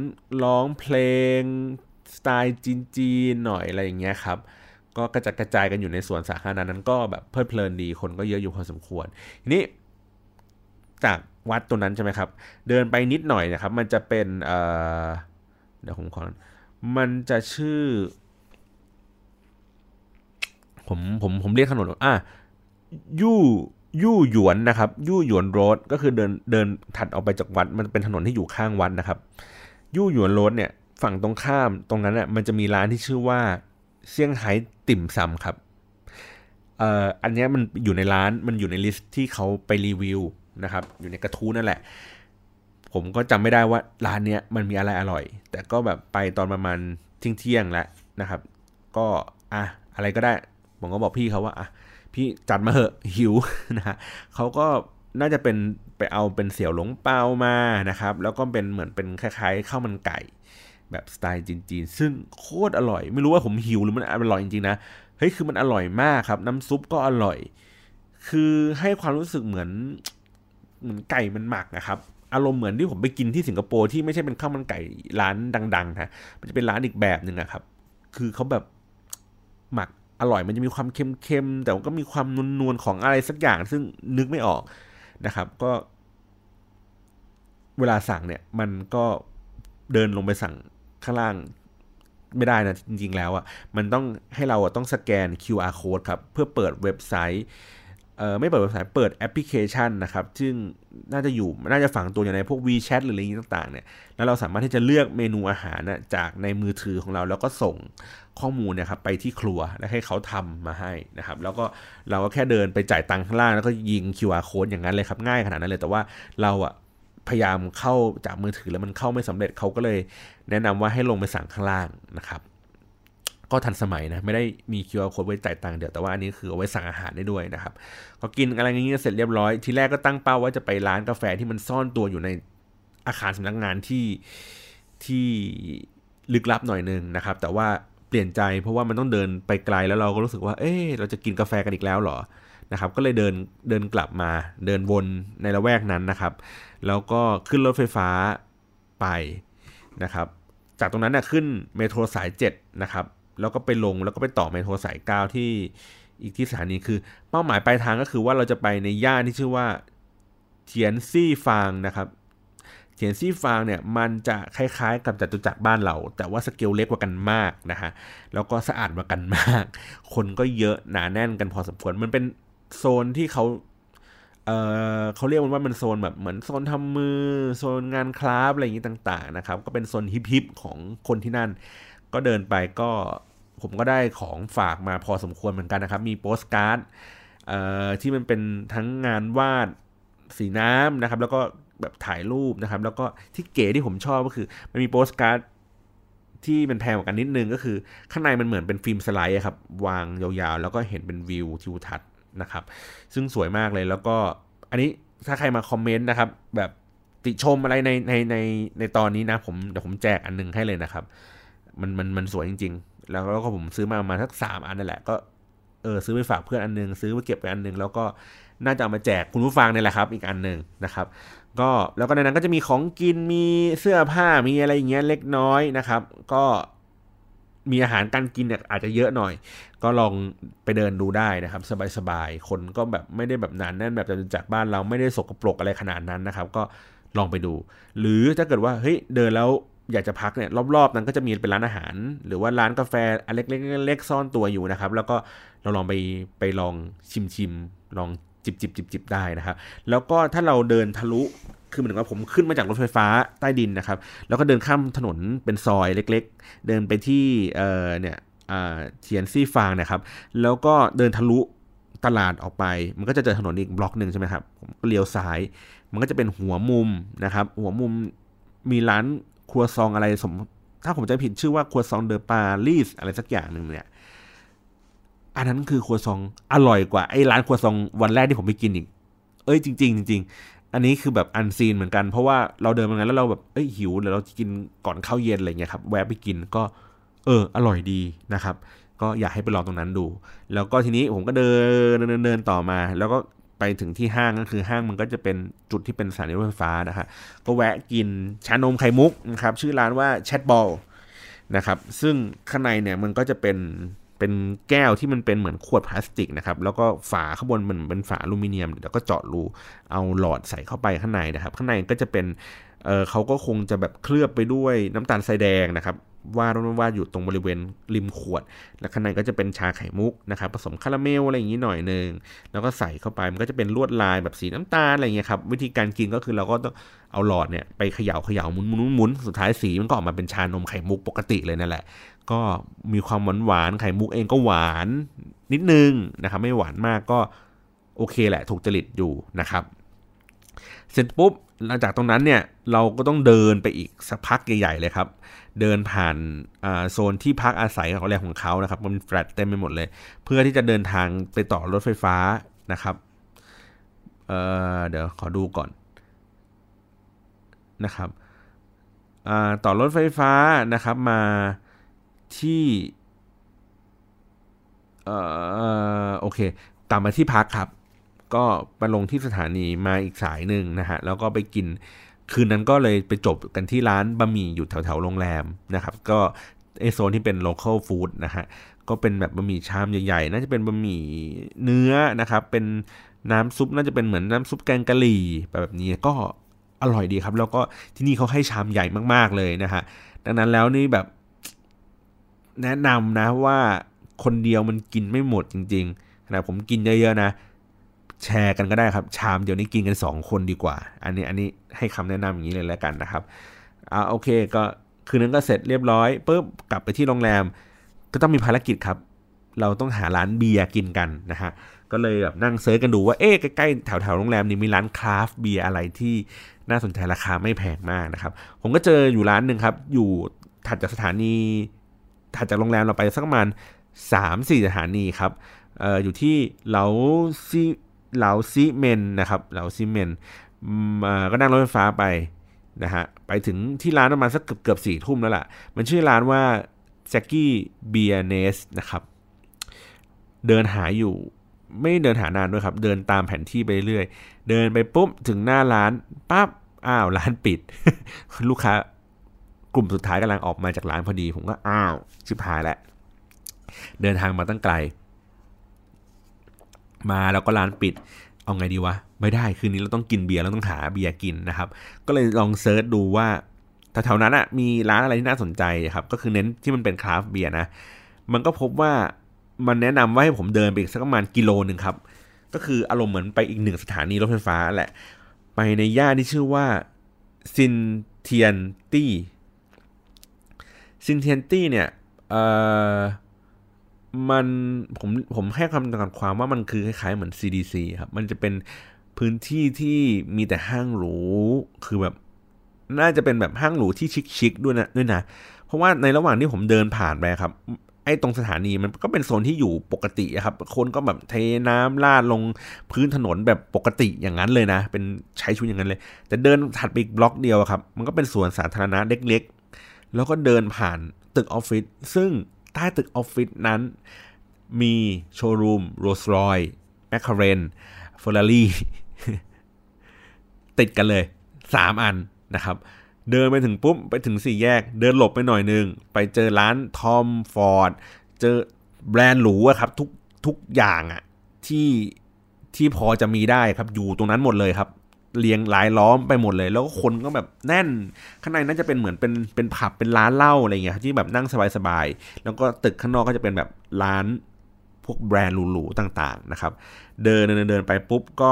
ร้องเพลงสไตล์จีนๆหน่อยอะไรอย่างเงี้ยครับ ก็กระจัดกระจายกันอยู่ในสวนสาธารณะนั้นก็แบบเพลิดเพลินดีคนก็เยอะอยู่พอสมควร ทีนี้จากวัดตัวนั้นใช่ไหมครับ เดินไปนิดหน่อยนะครับ มันจะเป็นเเดี๋ยวผมขอมันจะชื่อ ผมผมผมเรียกถนนอะยู่ยู่หยวนนะครับยู่หยวน Road ก็คือเดินเดินถัดออกไปจากวัด มันเป็นถนนที่อยู่ข้างวัดนะครับยู่หยวน Road เนี่ยฝั่งตรงข้ามตรงนั้นน่ะมันจะมีร้านที่ชื่อว่า เซี่ยงไฮ้ติ่มซำครับเอ่ออันนี้มันอยู่ในร้านมันอยู่ใน list ที่เขาไปรีวิวนะครับ อยู่ในกระทู้นั่นแหละ ผมก็จำไม่ได้ว่าร้านเนี้ยมันมีอะไรอร่อย แต่ก็แบบไปตอนประมาณเที่ยงเที่ยงแล้วนะครับ ก็อะอะไรก็ได้ ผมก็บอกพี่เขาว่าอะพี่จัดมาเหอะหิวนะฮะเขาก็น่าจะเป็นไปเอาเป็นเสี่ยวหลงเปามานะครับ แล้วก็เป็นเหมือนเป็นคล้ายๆข้าวมันไก่ แบบสไตล์จีนๆซึ่งโคตรอร่อย ไม่รู้ว่าผมหิวหรือมันอร่อยจริงๆนะเฮ้ยคือมันอร่อยมากครับ น้ำซุปก็อร่อย คือให้ความรู้สึกเหมือนเหมือนไก่มันหมักนะครับอารมณ์เหมือนที่ผมไปกินที่สิงคโปร์ที่ไม่ใช่เป็นข้าวมันไก่ร้านดังๆนะมันจะเป็นร้านอีกแบบหนึ่งนะครับ คือเขาแบบหมักอร่อยมันจะมีความเค็มๆแต่ก็มีความนวลๆของอะไรสักอย่าง ซึ่งนึกไม่ออกนะครับ ก็ เวลาสั่งเนี่ย มันก็เดินลงไปสั่ง ข้างล่างไม่ได้นะจริงๆแล้วอะ่ะมันต้องให้เราต้องสแกน QR code ครับ เพื่อเปิดเว็บไซต์เออไม่เปิดเว็บไซต์เปิดแอปพลิเคชันนะครับ ซึ่งน่าจะอยู่น่าจะฝังตัวอยู่ในพวก WeChat หรืออะไรต่างๆเนี่ยแล้วเราสามารถที่จะเลือกเมนูอาหารนะจากในมือถือของเรา แล้วก็ส่งข้อมูลเนี่ยครับไปที่ครัวแล้วให้เขาทำมาให้นะครับ แล้วก็เราก็แค่เดินไปจ่ายตังค์ข้างล่างแล้วก็ยิง QR code อย่างนั้นเลยครับง่ายขนาดนั้นเลยแต่ว่าเราอะพยายามเข้าจากมือถือแล้วมันเข้าไม่สำเร็จเขาก็เลย แนะนำว่าให้ลงไปสั่งข้างล่างนะครับก็ทันสมัยนะไม่ได้มี QR code ไว้จ่ายตังค์เดี๋ยวแต่ว่าอันนี้คือเอาไว้สั่งอาหารได้ด้วยนะครับก็กินอะไรอย่างนี้เสร็จเรียบร้อยทีแรกก็ตั้งเป้าว่าจะไปร้านกาแฟที่มันซ่อนตัวอยู่ในอาคารสำนักงานที่ที่ลึกลับหน่อยนึงนะครับ แต่ว่าเปลี่ยนใจเพราะว่ามันต้องเดินไปไกลแล้วเราก็รู้สึกว่า เอ๊เราจะกินกาแฟกันอีกแล้วหรอนะครับก็เลยเดินเดินกลับมาเดินวนในละแวกนั้นนะครับ แล้วก็ขึ้นรถไฟฟ้าไปนะครับ จากตรงนั้นนะขึ้น Metro สาย 7 นะครับ แล้วก็ไปลงแล้วก็ไปต่อ Metro สายเก้าที่อีกที่สถานีคือ เป้าหมายปลายทางก็คือว่าเราจะไปในย่านที่ชื่อว่าเทียนซี่ฟางนะครับเทียนซี่ฟางเนี่ยมันจะคล้ายๆ กับจตุจักรบ้านเรา แต่ว่าสเกลเล็กกว่ากันมากนะฮะแล้วก็สะอาดกว่ากันมาก คนก็เยอะหนาแน่นกันพอสมควรมันเป็นโซนที่เขา เออเขาเรียกมันว่ามันโซนแบบเหมือนโซนทำมือโซนงาน craft อะไรอย่างนี้ต่าง ๆ นะครับ ก็เป็นโซน hip ๆของคนที่นั่น ก็เดินไปก็ผมก็ได้ของฝากมาพอสมควรเหมือนกันนะครับ มีโปสการ์ดที่มันเป็นทั้งงานวาดสีน้ำนะครับ แล้วก็แบบถ่ายรูปนะครับ แล้วก็ที่เก๋ที่ผมชอบก็คือ มันมีโปสการ์ดที่มันแพงกว่ากันนิดนึงก็คือ ข้างในมันเหมือนเป็นฟิล์มสไลด์ครับ วางยาวๆ แล้วก็เห็นเป็นวิวทิวทัศน์ นะครับ ซึ่งสวยมากเลยแล้วก็อันนี้ถ้าใครมาคอมเมนต์นะครับ แบบติชมอะไรในในในในตอนนี้นะผมเดี๋ยวผมแจกอันนึงให้เลยนะครับ มันมันมันสวยจริง ๆ แล้วก็ผมซื้อมาประมาณสักสามอันนั่นแหละก็เออซื้อไปฝากเพื่อนอันนึงซื้อไปเก็บไปอันนึงแล้วก็น่าจะเอามาแจกคุณผู้ฟังนี่แหละครับ อีกอันหนึ่งนะครับ ก็แล้วก็ในนั้นก็จะมีของกินมีเสื้อผ้ามีอะไรอย่างเงี้ยเล็กน้อยนะครับ ก็ มีอาหารการกินเนี่ยอาจจะเยอะหน่อย ก็ลองไปเดินดูได้นะครับ สบายๆ คนก็แบบไม่ได้แบบนานแน่นแบบจะจากบ้านเราไม่ได้สกปรกอะไรขนาดนั้นนะครับ ก็ลองไปดู หรือถ้าเกิดว่าเฮ้ยเดินแล้วอยากจะพักเนี่ยรอบๆ นั้นก็จะมีเป็นร้านอาหาร หรือว่าร้านกาแฟอันเล็กๆซ่อนตัวอยู่นะครับ แล้วก็เราลองไปไปลองชิมชิมลองจิบจิบจิบจิบได้นะครับ แล้วก็ถ้าเราเดินทะลุ คือเหมือนกับผมขึ้นมาจากรถไฟฟ้าใต้ดินนะครับ แล้วก็เดินข้ามถนนเป็นซอยเล็ก ๆ เดินไปที่เอ่อเนี่ยเทียนซี่ฟางนะครับ แล้วก็เดินทะลุตลาดออกไป มันก็จะเจอถนนอีกบล็อกหนึ่งใช่ไหมครับ ผมก็เลี้ยวซ้าย มันก็จะเป็นหัวมุมนะครับ หัวมุมมีร้านครัวซองอะไรสม ถ้าผมจะผิดชื่อว่าครัวซองเดอปารีสอะไรสักอย่างหนึ่งเนี่ย อันนั้นคือครัวซองอร่อยกว่าไอ้ร้านครัวซองวันแรกที่ผมไปกินอีก เอ้ยจริงจริง อันนี้คือแบบอันซีนเหมือนกันเพราะว่าเราเดินมางั้นแล้วเราแบบเอ้ยหิวแล้วเราจะกินก่อนข้าวเย็นอะไรเงี้ยครับแวะไปกินก็เอออร่อยดีนะครับ ก็อยากให้ไปลองตรงนั้นดู แล้วก็ทีนี้ผมก็เดินเดินเดินต่อมา แล้วก็ไปถึงที่ห้างก็คือห้างมันก็จะเป็นจุดที่เป็นสถานีรถไฟฟ้านะฮะก็แวะกินชานมไข่มุกนะครับชื่อร้านว่าแชทบอลนะครับซึ่งข้างในเนี่ยมันก็จะเป็น เป็นแก้วที่มันเป็นเหมือนขวดพลาสติกนะครับ แล้วก็ฝาข้างบนมันเป็นฝาอลูมิเนียม แล้วก็เจาะรูเอาหลอดใส่เข้าไปข้างในนะครับ ข้างในก็จะเป็นเเขาก็คงจะแบบเคลือบไปด้วยน้ำตาลทรายแดงนะครับวาดวาดอยู่ตรงบริเวณริมขวด แล้วข้างในก็จะเป็นชาไข่มุกนะครับผสมคาราเมลอะไรอย่างนี้หน่อยหนึ่งแล้วก็ใส่เข้าไปมันก็จะเป็นลวดลายแบบสีน้ำตาลอะไรเงี้ยครับวิธีการกินก็คือเราก็ต้อง เอาหลอดเนี่ยไปเขย่าเขย่าหมุนหมุนหมุนสุดท้ายสีมันก็ออกมาเป็นชานมไข่มุกปกติเลยนั่นแหละ ก็มีความหวานหวานไข่มุกเองก็หวานนิดนึงนะครับไม่หวานมากก็โอเคแหละถูกจริตอยู่นะครับ เสร็จปุ๊บหลังจากตรงนั้นเนี่ยเราก็ต้องเดินไปอีกสักพักใหญ่ๆเลยครับ เดินผ่านโซนที่พักอาศัยของแรกของเขานะครับมันแฟลตเต็มไปหมดเลย เพื่อที่จะเดินทางไปต่อรถไฟฟ้านะครับเเดี๋ยวขอดูก่อน นะครับต่อรถไฟฟ้านะครับมาที่โอเคตามมาที่พักครับ ก็ไปลงที่สถานีมาอีกสายหนึ่งนะฮะแล้วก็ไปกินคืนนั้นก็เลยไปจบกันที่ร้านบะหมี่อยู่แถวๆโรงแรมนะครับ ก็ไอโซนที่เป็น local food นะฮะก็เป็นแบบบะหมี่ชามใหญ่ๆ น่าจะเป็นบะหมี่เนื้อนะครับ เป็นน้ำซุปน่าจะเป็นเหมือนน้ำซุปแกงกะหรี่แบบนี้ก็ อร่อยดีครับ แล้วก็ที่นี่เขาให้ชามใหญ่มากๆเลยนะฮะดังนั้นแล้วนี่แบบแนะนำนะว่าคนเดียวมันกินไม่หมดจริงๆขณะผมกินเยอะๆนะแชร์กันก็ได้ครับ ชามเดี๋ยวนี้กินกัน 2 คนดีกว่า อันนี้อันนี้ให้คำแนะนำอย่างนี้เลยแล้วกันนะครับอ่าโอเคก็คืนนั้นก็เสร็จเรียบร้อยปุ๊บกลับไปที่โรงแรม ก็ต้องมีภารกิจครับ เราต้องหาร้านเบียร์กินกันนะฮะก็เลยแบบนั่ง search กันดูว่าเอ๊ะใกล้ๆแถวๆโรงแรมนี้มีร้าน craft beer อะไรที่น่าสนใจราคาไม่แพงมากนะครับ ผมก็เจออยู่ร้านหนึ่งครับ อยู่ถัดจากสถานี ถัดจากโรงแรมเราไปสักประมาณ3-4 สถานีครับอออยู่ที่เหลาซีเหลาซีเมนนะครับเหลาซีเมนก็นั่งรถไฟฟ้าไปนะฮะไปถึงที่ร้านประมาณสักเกือบเกือบสี่ทุ่มแล้วล่ะ มันชื่อร้านว่าแจ็คกี้เบียเนสนะครับ เดินหาอยู่ ไม่เดินหานานด้วยครับ เดินตามแผนที่ไปเรื่อยเดินไปปุ๊บถึงหน้าร้านปั๊บอ้าวร้านปิด ลูกค้ากลุ่มสุดท้ายกำลังออกมาจากร้านพอดี ผมก็อ้าวชิบหายแล้วเดินทางมาตั้งไกล มาแล้วก็ร้านปิด เอาไงดีวะ ไม่ได้คืนนี้เราต้องกินเบียร์เราต้องหาเบียร์กินนะครับ ก็เลยลอง search ดูว่าแถวๆนั้นอะมีร้านอะไรที่น่าสนใจครับ ก็คือเน้นที่มันเป็น craft beer นะ มันก็พบว่า มันแนะนำว่าให้ผมเดินไปอีกสักประมาณกิโลหนึ่งครับ ก็คืออารมณ์เหมือนไปอีกหนึ่งสถานีรถไฟฟ้าแหละ ไปในย่านที่ชื่อว่าซินเทียนตี้ซินเทียนตี้เนี่ยเอ่อมันผมผมแค่คำจำกัดความว่ามันคือคล้ายๆเหมือน CDC ครับ มันจะเป็นพื้นที่ที่มีแต่ห้างหรู คือแบบ น่าจะเป็นแบบห้างหรูที่ชิคๆด้วยนะด้วยนะ เพราะว่าในระหว่างที่ผมเดินผ่านไปครับ อ้ตรงสถานีมันก็เป็นโซนที่อยู่ปกติครับ คนก็แบบเทน้ำลาดลงพื้นถนนแบบปกติอย่างนั้นเลยนะ เป็นใช้ชุดอย่างนั้นเลย แต่เดินถัดไปอีกบล็อกเดียวครับ มันก็เป็นสวนสาธารณะเล็กๆ แล้วก็เดินผ่านตึกออฟฟิศซึ่งใต้ตึกออฟฟิศนั้นมีโชว์รูม Rolls-Royce McLaren Ferrari ติดกันเลยสามอันนะครับ เดินไปถึงปุ๊บไปถึงสี่แยก เดินหลบไปหน่อยนึง ไปเจอร้าน Tom Ford เจอแบรนด์หรูอะครับทุกทุกอย่างอะที่ที่พอจะมีได้ครับอยู่ตรงนั้นหมดเลยครับเรียงรายล้อมไปหมดเลย แล้วก็คนก็แบบแน่น ข้างในน่าจะเป็นเหมือนเป็นเป็นผับเป็นร้านเหล้าอะไรเงี้ยที่แบบนั่งสบายๆแล้วก็ตึกข้างนอกก็จะเป็นแบบร้านพวกแบรนด์หรูๆต่างๆนะครับ เดินเดินเดินไปปุ๊บก็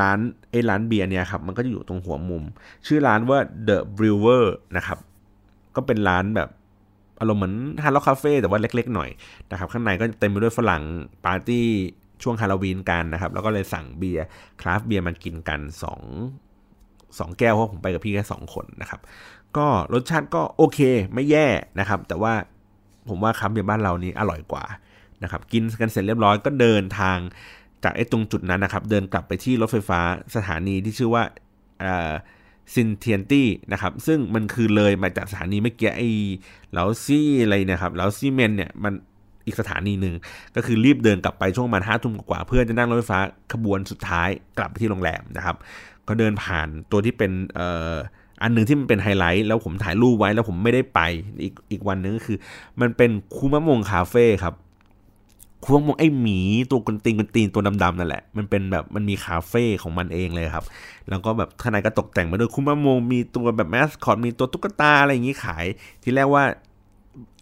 ร้านไอ้ร้านเบียร์เนี่ยครับมันก็จะอยู่ตรงหัวมุม ชื่อร้านว่า The Brewer นะครับ ก็เป็นร้านแบบอารมณ์เหมือน Hard Rock Cafe แต่ว่าเล็กๆหน่อยนะครับ ข้างในก็เต็มไปด้วยฝรั่งปาร์ตี้ช่วงฮาโลวีนกันนะครับ แล้วก็เลยสั่งเบียร์ craft beer มากินกัน 2 2 แก้วเพราะผมไปกับพี่แค่2คนนะครับ ก็รสชาติก็โอเคไม่แย่นะครับ แต่ว่าผมว่า craft beer บ้านเรานี้อร่อยกว่านะครับ กินกันเสร็จเรียบร้อยก็เดินทาง จากไอ้ตรงจุดนั้นนะครับ เดินกลับไปที่รถไฟฟ้าสถานีที่ชื่อว่าซินเทียนตี้นะครับ ซึ่งมันคือเลยมาจากสถานีเมื่อกี้ไอ้เลาซี่อะไรนะครับเลาซี่เมนเนี่ยมันอีกสถานีหนึ่งก็คือรีบเดินกลับไปช่วงมาห้าทุ่มกว่าเพื่อจะนั่งรถไฟฟ้าขบวนสุดท้ายกลับไปที่โรงแรมนะครับ ก็เดินผ่านตัวที่เป็นอ่ออันหนึ่งที่มันเป็นไฮไลท์แล้วผมถ่ายรูปไว้แล้วผมไม่ได้ไปอีกอีกวันนึงก็คือ มันเป็นคูมะมงคาเฟ่ครับ คูมะมงไอ้หมีตัวกนตีนกนตีนตัวดำๆนั่นแหละ มันเป็นแบบมันมีคาเฟ่ของมันเองเลยครับ แล้วก็แบบข้างในก็ตกแต่งมาด้วยคูมะมงมีตัวแบบแมสคอตมีตัวตุ๊กตาอะไรอย่างนี้ขาย ที่แรกว่า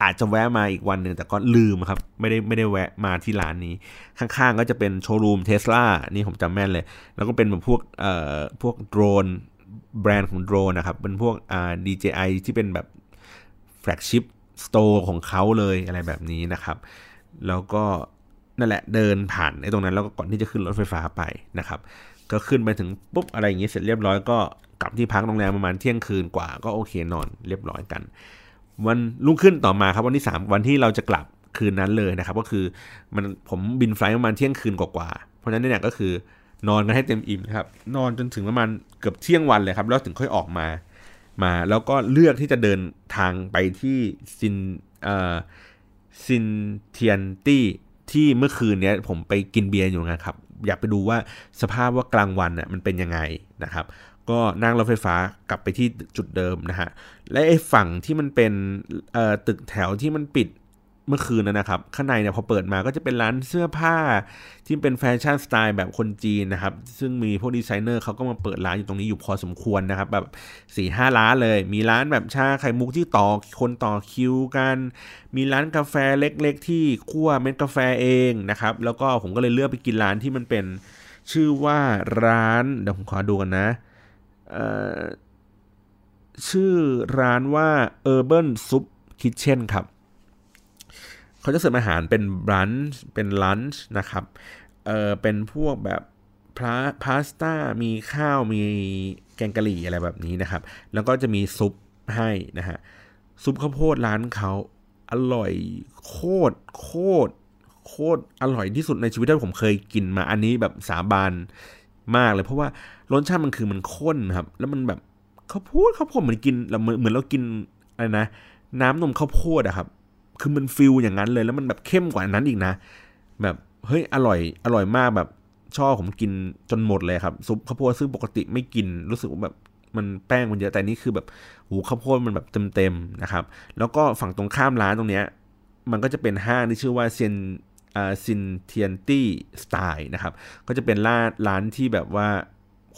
อาจจะแวะมาอีกวันหนึ่งแต่ก็ลืมครับ ไม่ได้ไม่ได้แวะมาที่ร้านนี้ ข้างๆก็จะเป็นโชว์รูมเทสลานี่ผมจำแม่นเลย แล้วก็เป็นแบบพวกเอ่อพวกโดรนแบรนด์ของโดรนนะครับ เป็นพวกอ่า DJI ที่เป็นแบบ flagship store ของเขาเลยอะไรแบบนี้นะครับ แล้วก็นั่นแหละเดินผ่านไอ้ตรงนั้นแล้วก็ก่อนที่จะขึ้นรถไฟฟ้าไปนะครับ ก็ขึ้นไปถึงปุ๊บอะไรอย่างนี้เสร็จเรียบร้อยก็กลับที่พักโรงแรมประมาณเที่ยงคืนกว่าก็โอเคนอนเรียบร้อยกัน วันรุ่งขึ้นต่อมาครับวันที่ 3 วันที่เราจะกลับคืนนั้นเลยนะครับ ก็คือมันผมบิน flight ประมาณเที่ยงคืนกว่าๆเพราะฉะนั้นเนี่ยก็คือนอนกันให้เต็มอิ่มครับ นอนจนถึงประมาณเกือบเที่ยงวันเลยครับ แล้วถึงค่อยออกมามา แล้วก็เลือกที่จะเดินทางไปที่ซินเอ่อ ซินเทียนตี้ที่เมื่อคืนนี้ผมไปกินเบียร์อยู่นะครับ อยากไปดูว่าสภาพว่ากลางวันน่ะมันเป็นยังไงนะครับ ก็นั่งรถไฟฟ้ากลับไปที่จุดเดิมนะฮะและไอ้ฝั่งที่มันเป็นตึกแถวที่มันปิด เมื่อคืนนะครับ ข้างในเนี่ยพอเปิดมาก็จะเป็นร้านเสื้อผ้า ที่เป็นแฟชั่นสไตล์แบบคนจีนนะครับ ซึ่งมีพวกดีไซเนอร์เขาก็มาเปิดร้านอยู่ตรงนี้อยู่พอสมควรนะครับ แบบสี่ห้าร้านเลย มีร้านแบบชาไข่มุกที่ต่อคนต่อคิวกัน มีร้านกาแฟเล็กๆ ที่คั่วเม็ดกาแฟเองนะครับ แล้วก็ผมก็เลยเลือกไปกินร้านที่มันเป็นชื่อว่าร้านเดี๋ยวผมขอดูกันนะชื่อร้านว่า Urban Soup Kitchen ครับ เขาจะเสิร์ฟอาหารเป็นรันช์เป็นลันช์นะครับ เออเป็นพวกแบบพาพาสต้ามีข้าวมีแกงกะหรี่อะไรแบบนี้นะครับ แล้วก็จะมีซุปให้นะฮะซุปข้าวโพดร้านเขาอร่อยโคตรโคตรโคตรอร่อยที่สุดในชีวิตที่ผมเคยกินมาอันนี้แบบสาบานมากเลย เพราะว่ารสชาติมันคือมันข้นครับ แล้วมันแบบข้าวโพดข้าวโพดเหมือนกินเราเหมือนเรากินอะไรนะ น้ำนมข้าวโพดอะครับ คือมันฟิลอย่างนั้นเลยแล้วมันแบบเข้มกว่านั้นอีกนะ แบบเฮ้ยอร่อยอร่อยมากแบบชอบผมกินจนหมดเลยครับซุปข้าวโพดซึ่งปกติไม่กินรู้สึกว่าแบบมันแป้งมันเยอะแต่นี่คือแบบหูข้าวโพดมันแบบเต็มๆนะครับ แล้วก็ฝั่งตรงข้ามร้านตรงเนี้ยมันก็จะเป็นห้างที่ชื่อว่าเซนอ่า Xintiandi Style นะครับ ก็จะเป็นร้านร้านที่แบบว่า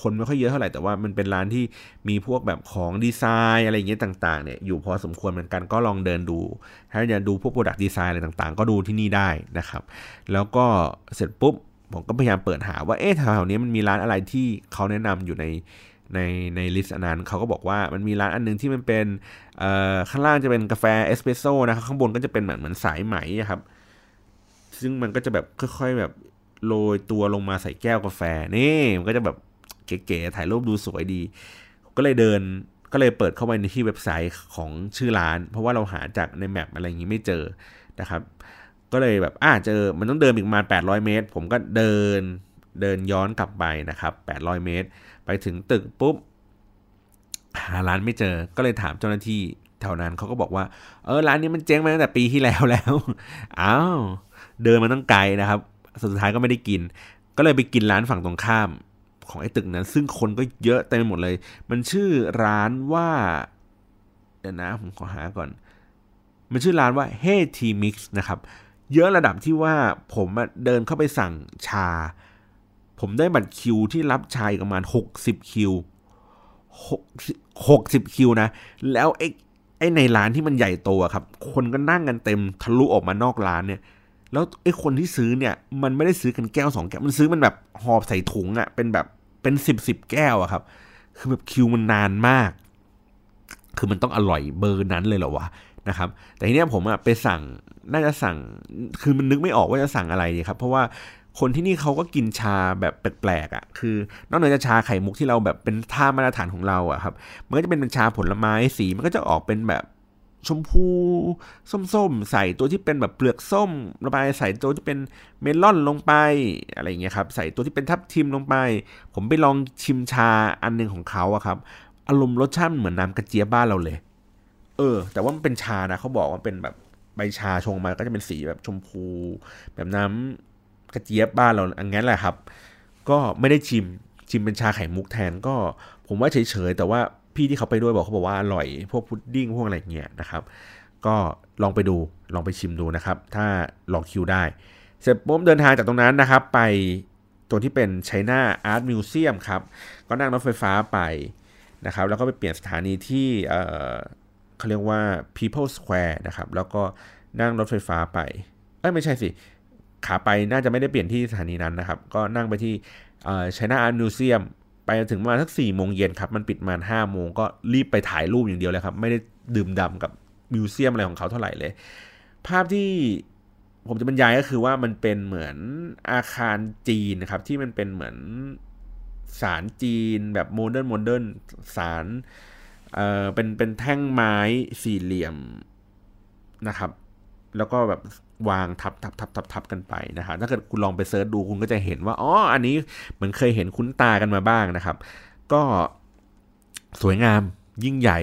คนไม่ค่อยเยอะเท่าไหร่แต่ว่ามันเป็นร้านที่มีพวกแบบของดีไซน์อะไรอย่างเงี้ยต่างๆเนี่ยอยู่พอสมควรเหมือนกันก็ลองเดินดู ถ้าอยากดูพวก product design อะไรต่างๆ ก็ดูที่นี่ได้นะครับ แล้วก็เสร็จปุ๊บผมก็พยายามเปิดหาว่าเอ๊ะแถวๆนี้มันมีร้านอะไรที่เขาแนะนำอยู่ในในใน list อันนั้นเขาก็บอกว่ามันมีร้านอันนึงที่มันเป็นข้างล่างจะเป็นกาแฟเอสเปรสโซ่นะครับข้างบนก็จะเป็นเหมือนเหมือนสายไหมครับ ซึ่งมันก็จะแบบค่อยๆแบบโรยตัวลงมาใส่แก้วกาแฟนี่มันก็จะแบบ เก๋ๆถ่ายรูปดูสวยดี ก็เลยเดินก็เลยเปิดเข้าไปในที่เว็บไซต์ของชื่อร้าน เพราะว่าเราหาจากใน map อะไรอย่างนี้ไม่เจอนะครับ ก็เลยแบบอ่าเจอมันต้องเดินอีกประมาณ 800 เมตร ผมก็เดินเดินย้อนกลับไปนะครับ 800 เมตร ไปถึงตึกปุ๊บหาร้านไม่เจอ ก็เลยถามเจ้าหน้าที่แถวนั้นเขาก็บอกว่า เออร้านนี้มันเจ๊งมาตั้งแต่ปีที่แล้วแล้ว อ้าว เดินมาตั้งไกลนะครับ สุดท้ายก็ไม่ได้กิน ก็เลยไปกินร้านฝั่งตรงข้าม ของไอ้ตึกนั้น ซึ่งคนก็เยอะเต็มไปหมดเลย มันชื่อร้านว่า เดี๋ยวนะผมขอหาก่อน มันชื่อร้านว่า Hey T Mix นะครับ เยอะระดับที่ว่าผมเดินเข้าไปสั่งชา ผมได้บัตรคิวที่รับชาประมาณ 60 คิว60 คิวนะ แล้วไอ้ไอ้ในร้านที่มันใหญ่โตครับ คนก็นั่งกันเต็มทะลุออกมานอกร้านเนี่ย แล้วไอ้คนที่ซื้อเนี่ยมันไม่ได้ซื้อกันแก้วสองแก้วมันซื้อมันแบบหอบใส่ถุงอะ่ะเป็นแบบเป็นสิบสิบแก้วอะครับ คือแบบคิวมันนานมาก คือมันต้องอร่อยเบอร์นั้นเลยเหรอวะนะครับ แต่ทีเนี้ยผมอะไปสั่งน่าจะสั่งคือมันนึกไม่ออกว่าจะสั่งอะไรดีครับ เพราะว่าคนที่นี่เขาก็กินชาแบบแปลกๆอะ่ะ คือนอกเหนือจากชาไข่มุกที่เราแบบเป็นท่ามาตรฐานของเราอะครับ มันก็จะเป็นชาผลไม้สีมันก็จะออกเป็นแบบ ชมพูส้มๆ ใส่ตัวที่เป็นแบบเปลือกส้มลงไปใส่ตัวที่เป็นเมลอนลงไปอะไรเงี้ยครับใส่ตัวที่เป็นทับทิมลงไป ผมไปลองชิมชาอันหนึ่งของเขาอะครับ อารมณ์รสชาติเหมือนน้ำกระเจี๊ยบบ้านเราเลย เออ แต่ว่ามันเป็นชานะเขาบอกว่าเป็นแบบใบชาชงมาก็จะเป็นสีแบบชมพู แบบน้ำกระเจี๊ยบบ้านเราอันนั้นแหละครับ ก็ไม่ได้ชิมชิมเป็นชาไข่มุกแทนก็ ผมว่าเฉยๆแต่ว่า พี่ที่เขาไปด้วยบอกเขาบอกว่าอร่อย พวกพุดดิ้งพวกอะไรเงี้ยนะครับก็ลองไปดูลองไปชิมดูนะครับ ถ้าลองคิวได้ เสร็จปุ๊บเดินทางจากตรงนั้นนะครับ ไปตัวที่เป็น China Art Museum ครับ ก็นั่งรถไฟฟ้าไปนะครับ แล้วก็ไปเปลี่ยนสถานีที่เขาเรียกว่า People Square นะครับ แล้วก็นั่งรถไฟฟ้าไป เอ้ยไม่ใช่สิ ขาไปน่าจะไม่ได้เปลี่ยนที่สถานีนั้นนะครับ ก็นั่งไปที่ China Art Museum ไปถึงประมาณสักสี่โมงเย็นครับ มันปิดมาห้าโมงก็รีบไปถ่ายรูปอย่างเดียวเลยครับ ไม่ได้ดื่มด่ากับ museum อะไรของเขาเท่าไหร่เลย ภาพที่ผมจะบรรยายก็คือว่ามันเป็นเหมือนอาคารจีนนะครับ ที่มันเป็นเหมือนศาลจีนแบบ modern modern ศาลเอ่อเป็นเป็นแท่งไม้สี่เหลี่ยมนะครับ แล้วก็แบบ วางทับทับทับทับทับกันไปนะครับถ้าเกิดคุณลองไป search ดูคุณก็จะเห็นว่าอ๋ออันนี้เหมือนเคยเห็นคุ้นตากันมาบ้างนะครับ ก็สวยงามยิ่งใหญ่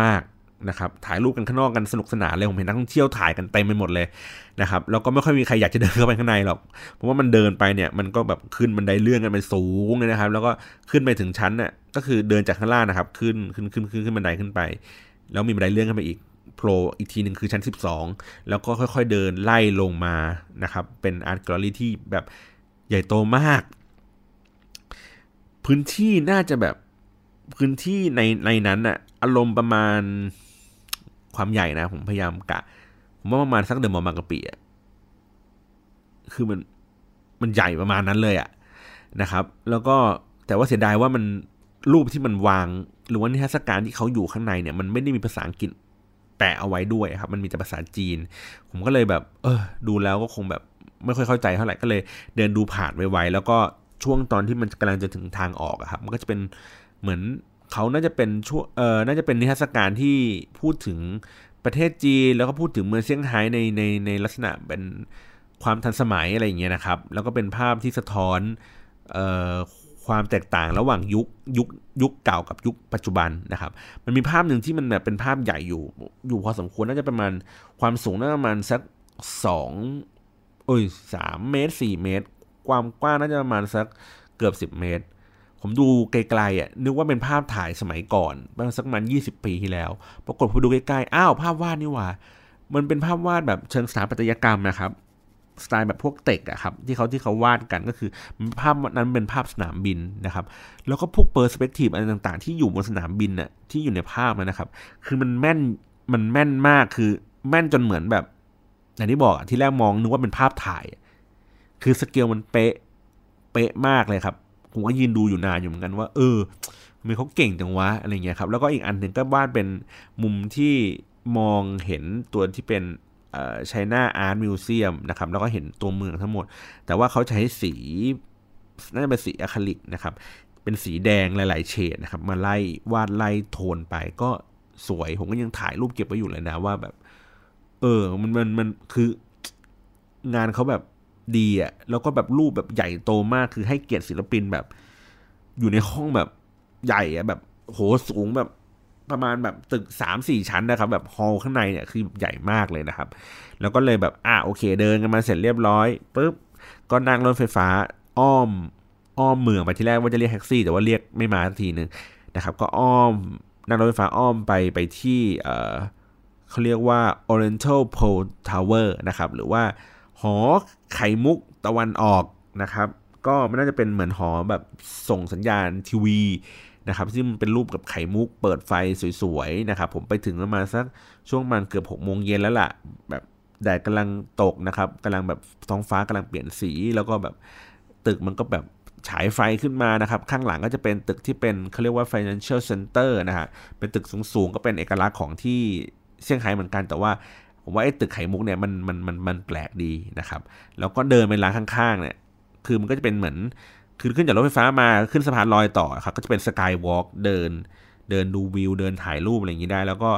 มากๆนะครับ ถ่ายรูปกันข้างนอกกันสนุกสนานเลยผมเห็นนักท่องเที่ยวถ่ายกันเต็มไปหมดเลยนะครับแล้วก็ไม่ค่อยมีใครอยากจะเดินเข้าไปข้างในหรอกเพราะว่ามันเดินไปเนี่ยมันก็แบบขึ้นบันไดเลื่อนกันไปสูงเลยนะครับ แล้วก็ขึ้นไปถึงชั้นน่ะก็คือเดินจากข้างล่างนะครับ ขึ้นขึ้นขึ้นขึ้นขึ้นบันไดขึ้นไป แล้วมีบันไดเลื่อนขึ้นไปอีก โผล่อีกทีหนึ่งคือชั้น 12 แล้วก็ค่อยๆเดินไล่ลงมานะครับ เป็นอาร์ตแกลเลอรี่ที่แบบใหญ่โตมาก พื้นที่น่าจะแบบพื้นที่ในในนั้นอะอารมณ์ประมาณความใหญ่นะ ผมพยายามกะ ผมว่าประมาณสักเดอมอมากะปีอะคือมันมันใหญ่ประมาณนั้นเลยอะนะครับ แล้วก็แต่ว่าเสียดายว่ามันรูปที่มันวาง หรือว่านิทรรศการที่เขาอยู่ข้างในเนี่ย มันไม่ได้มีภาษาอังกฤษ แปะเอาไว้ด้วยครับ มันมีแต่ภาษาจีน ผมก็เลยแบบ เออ ดูแล้วก็คงแบบไม่ค่อยเข้าใจเท่าไหร่ก็เลยเดินดูผ่านไวๆแล้วก็ช่วงตอนที่มันกำลังจะถึงทางออกครับ มันก็จะเป็นเหมือนเขาน่าจะเป็นช่วงเออน่าจะเป็นนิทรรศการที่พูดถึงประเทศจีนแล้วก็พูดถึงเมืองเซี่ยงไฮ้ในในในลักษณะเป็นความทันสมัยอะไรอย่างเงี้ยนะครับ แล้วก็เป็นภาพที่สะท้อนเอ่อ ความแตกต่างระหว่างยุคยุคยุคเก่ากับยุคปัจจุบันนะครับ มันมีภาพหนึ่งที่มันแบบเป็นภาพใหญ่อยู่ อยู่พอสมควรน่าจะประมาณความสูงน่าจะประมาณสักสองเอ้ยสามเมตรสี่เมตร ความกว้างน่าจะประมาณสักเกือบสิบเมตร ผมดูไกลๆอะนึกว่าเป็นภาพถ่ายสมัยก่อนประมาณสักมันยี่สิบปีที่แล้ว ปรากฏพอดูใกล้ๆอ้าวภาพวาดนี่ว่า มันเป็นภาพวาดแบบเชิงสถาปัตยกรรมนะครับ สไตล์แบบพวกเตกอะครับที่เขาที่เขาวาดกันก็คือภาพนั้นเป็นภาพสนามบินนะครับ แล้วก็พวกเปอร์สเปกทีฟอะไรต่างๆ ที่อยู่บนสนามบินอะที่อยู่ในภาพนะครับ คือมันแม่นมันแม่นมากคือแม่นจนเหมือนแบบอย่างที่บอกที่แรกมองนึกว่าเป็นภาพถ่าย คือสเกลมันเป๊ะเป๊ะมากเลยครับ ผมก็ยืนดูอยู่นานอยู่เหมือนกันว่า เออมันเขาเก่งจังวะอะไรเงี้ยครับแล้วก็อีกอันหนึ่งก็วาดเป็นมุมที่มองเห็นตัวที่เป็น China Art Museum นะครับแล้วก็เห็นตัวเมืองทั้งหมด แต่ว่าเขาใช้สีน่าจะเป็นสีอะคริลิกนะครับ เป็นสีแดงหลาย ๆ เฉดนะครับ มาไล่วาดไล่โทนไปก็สวย ผมก็ยังถ่ายรูปเก็บไว้อยู่เลยนะว่าแบบ เออ มันมันมันคืองานเขาแบบดีอะแล้วก็แบบรูปแบบใหญ่โตมากคือให้เกียรติศิลปินแบบ อยู่ในห้องแบบใหญ่อะแบบ โหสูงแบบ ประมาณแบบตึกสามสี่ชั้นนะครับ แบบฮอลข้างในเนี่ยคือใหญ่มากเลยนะครับ แล้วก็เลยแบบอะโอเคเดินกันมาเสร็จเรียบร้อยปุ๊บก็นั่งรถไฟฟ้าอ้อมอ้อมเมืองไปที่แรกว่าจะเรียกแท็กซี่ แต่ว่าเรียกไม่มาสักทีนึงนะครับ ก็อ้อมนั่งรถไฟฟ้าอ้อมไปไปที่เออเขาเรียกว่า Oriental Pole Tower นะครับ หรือว่าหอไข่มุกตะวันออกนะครับ ก็มันน่าจะเป็นเหมือนหอแบบส่งสัญญาณทีวี นะครับที่มันเป็นรูปกับไข่มุกเปิดไฟสวยๆนะครับผมไปถึงประมาณสักช่วงมันเกือบหกโมงเย็นแล้วล่ะแบบแดดกำลังตกนะครับกำลังแบบท้องฟ้ากำลังเปลี่ยนสี แล้วก็แบบตึกมันก็แบบฉายไฟขึ้นมานะครับ ข้างหลังก็จะเป็นตึกที่เป็นเขาเรียกว่า financial center นะฮะเป็นตึกสูงๆ ก็เป็นเอกลักษณ์ของที่เซี่ยงไฮ้เหมือนกันแต่ว่าผมว่าไอ้ตึกไข่มุกเนี่ยมันมันมันมันแปลกดีนะครับ แล้วก็เดินไปร้านข้างๆเนี่ยคือมันก็จะเป็นเหมือน คือขึ้นจากรถไฟฟ้ามาขึ้นสะพานลอยต่อครับก็จะเป็นสกายวอล์กเดิน เดินดูวิวเดินถ่ายรูปอะไรอย่างนี้ได้ แล้วก็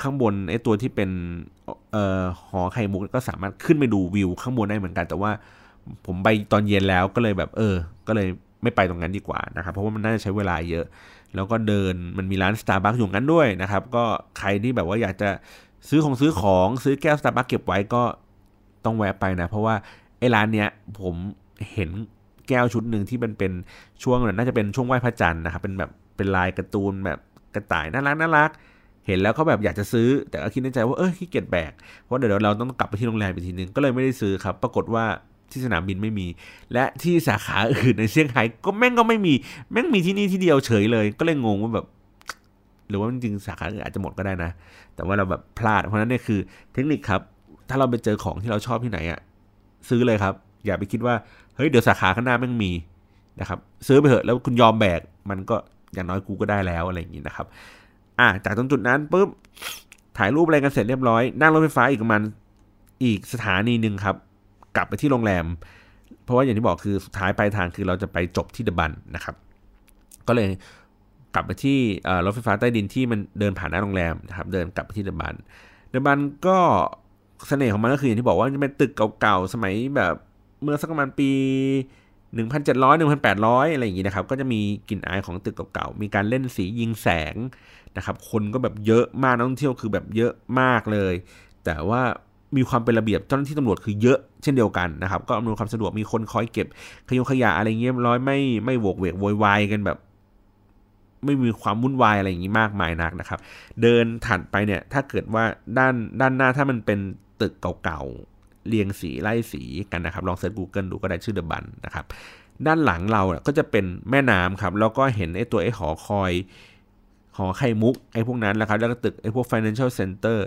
ข้างบนไอ้ตัวที่เป็นเอ่อหอไข่มุกก็สามารถขึ้นไปดูวิวข้างบนได้เหมือนกัน แต่ว่าผมไปตอนเย็นแล้วก็เลยแบบ เออ ก็เลยไม่ไปตรงนั้นดีกว่านะครับ เพราะว่ามันน่าจะใช้เวลาเยอะ แล้วก็เดินมันมีร้าน Starbucks อยู่นั้นด้วยนะครับ ก็ใครที่แบบว่าอยากจะซื้อของซื้อของซื้อแก้ว Starbucks เก็บไว้ก็ต้องแวะไปนะ เพราะว่าไอ้ร้านเนี้ยผมเห็น แก้วชุดหนึ่งที่มันเป็นช่วงน่าจะเป็นช่วงไหว้พระจันทร์นะครับเป็นแบบเป็นลายการ์ตูนแบบกระต่ายน่ารักน่ารักเห็นแล้วก็แบบอยากจะซื้อแต่ก็คิดในใจว่าเออขี้เกียจแบกเพราะเดี๋ยวเราต้องกลับไปที่โรงแรมอีกทีนึงก็เลยไม่ได้ซื้อครับ ปรากฏว่าที่สนามบินไม่มี และที่สาขาอื่นในเซี่ยงไฮ้ก็แม่งก็ไม่มี แม่งมีที่นี่ที่เดียวเฉยเลย ก็เลยงงว่าแบบ หรือว่าจริงสาขาอื่นอาจจะหมดก็ได้นะ แต่ว่าเราแบบพลาดเพราะนั้นเนี่ยคือเทคนิคครับ ถ้าเราไปเจอของที่เราชอบที่ไหนอะซื้อเลยครับ อย่าไปคิดว่า เฮ้ยเดี๋ยวสาขาข้างหน้าแม่งมีนะครับซื้อไปเถอะแล้วคุณยอมแบกมันก็อย่างน้อยกูก็ได้แล้วอะไรอย่างนี้นะครับ อ่าจากตรงจุดนั้นปุ๊บถ่ายรูปอะไรกันเสร็จเรียบร้อยนั่งรถไฟฟ้าอีกประมาณอีกสถานีหนึ่งครับ กลับไปที่โรงแรม เพราะว่าอย่างที่บอกคือสุดท้ายปลายทางคือเราจะไปจบที่เดบันนะครับ ก็เลยกลับไปที่รถไฟฟ้าใต้ดินที่มันเดินผ่านหน้าโรงแรมนะครับ เดินกลับไปที่เดบันเดบันก็เสน่ห์ของมันก็คืออย่างที่บอกว่าจะเป็นตึกเก่าๆสมัยแบบ เมื่อสักประมาณปี 1,700 1,800 อะไรอย่างงี้นะครับ ก็จะมีกลิ่นอายของตึกเก่าๆ มีการเล่นสียิงแสงนะครับ คนก็แบบเยอะมากนักท่องเที่ยวคือแบบเยอะมากเลย แต่ว่ามีความเป็นระเบียบเจ้าหน้าที่ตำรวจคือเยอะเช่นเดียวกันนะครับ ก็อำนวยความสะดวกมีคนคอยเก็บขยงขยะอะไรเงี้ยร้อยไม่ไม่โวกเวกโวยวายกันแบบ ไม่มีความวุ่นวายอะไรอย่างนี้มากมายนักนะครับ เดินถัดไปเนี่ยถ้าเกิดว่าด้านด้านหน้าถ้ามันเป็นตึกเก่า เรียงสีไล่สีกันนะครับ ลองเซิร์ช Google ดูก็ได้ชื่อเดอะบันนะครับ ด้านหลังเราก็จะเป็นแม่น้ำครับ แล้วก็เห็นไอ้ตัวไอ้หอคอยหอไข่มุกไอ้พวกนั้นแหละครับ แล้วก็ตึกไอ้พวก financial center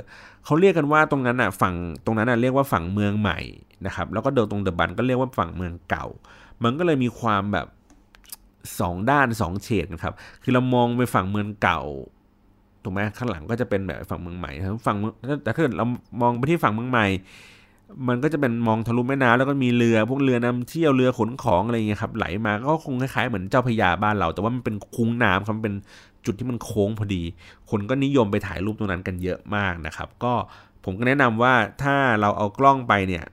เขาเรียกกันว่าตรงนั้นอะฝั่งตรงนั้นอะเรียกว่าฝั่งเมืองใหม่นะครับ แล้วก็เดินตรงเดอะบันก็เรียกว่าฝั่งเมืองเก่า มันก็เลยมีความแบบสองด้านสองเฉดนะครับ คือเรามองไปฝั่งเมืองเก่าถูกไหมข้างหลังก็จะเป็นแบบฝั่งเมืองใหม่ครับฝั่งแต่ถ้าเกิดเรามองไปที่ฝั่งเมืองใหม่ มันก็จะเป็นมองทะลุแม่น้ำแล้วก็มีเรือพวกเรือนำเที่ยวเรือขนของอะไรเงี้ยครับไหลมาก็คงคล้ายๆเหมือนเจ้าพยาบ้านเรา แต่ว่ามันเป็นคุ้งน้ำครับเป็นจุดที่มันโค้งพอดี คนก็นิยมไปถ่ายรูปตรงนั้นกันเยอะมากนะครับ ก็ผมก็แนะนำว่าถ้าเราเอากล้องไปเนี่ย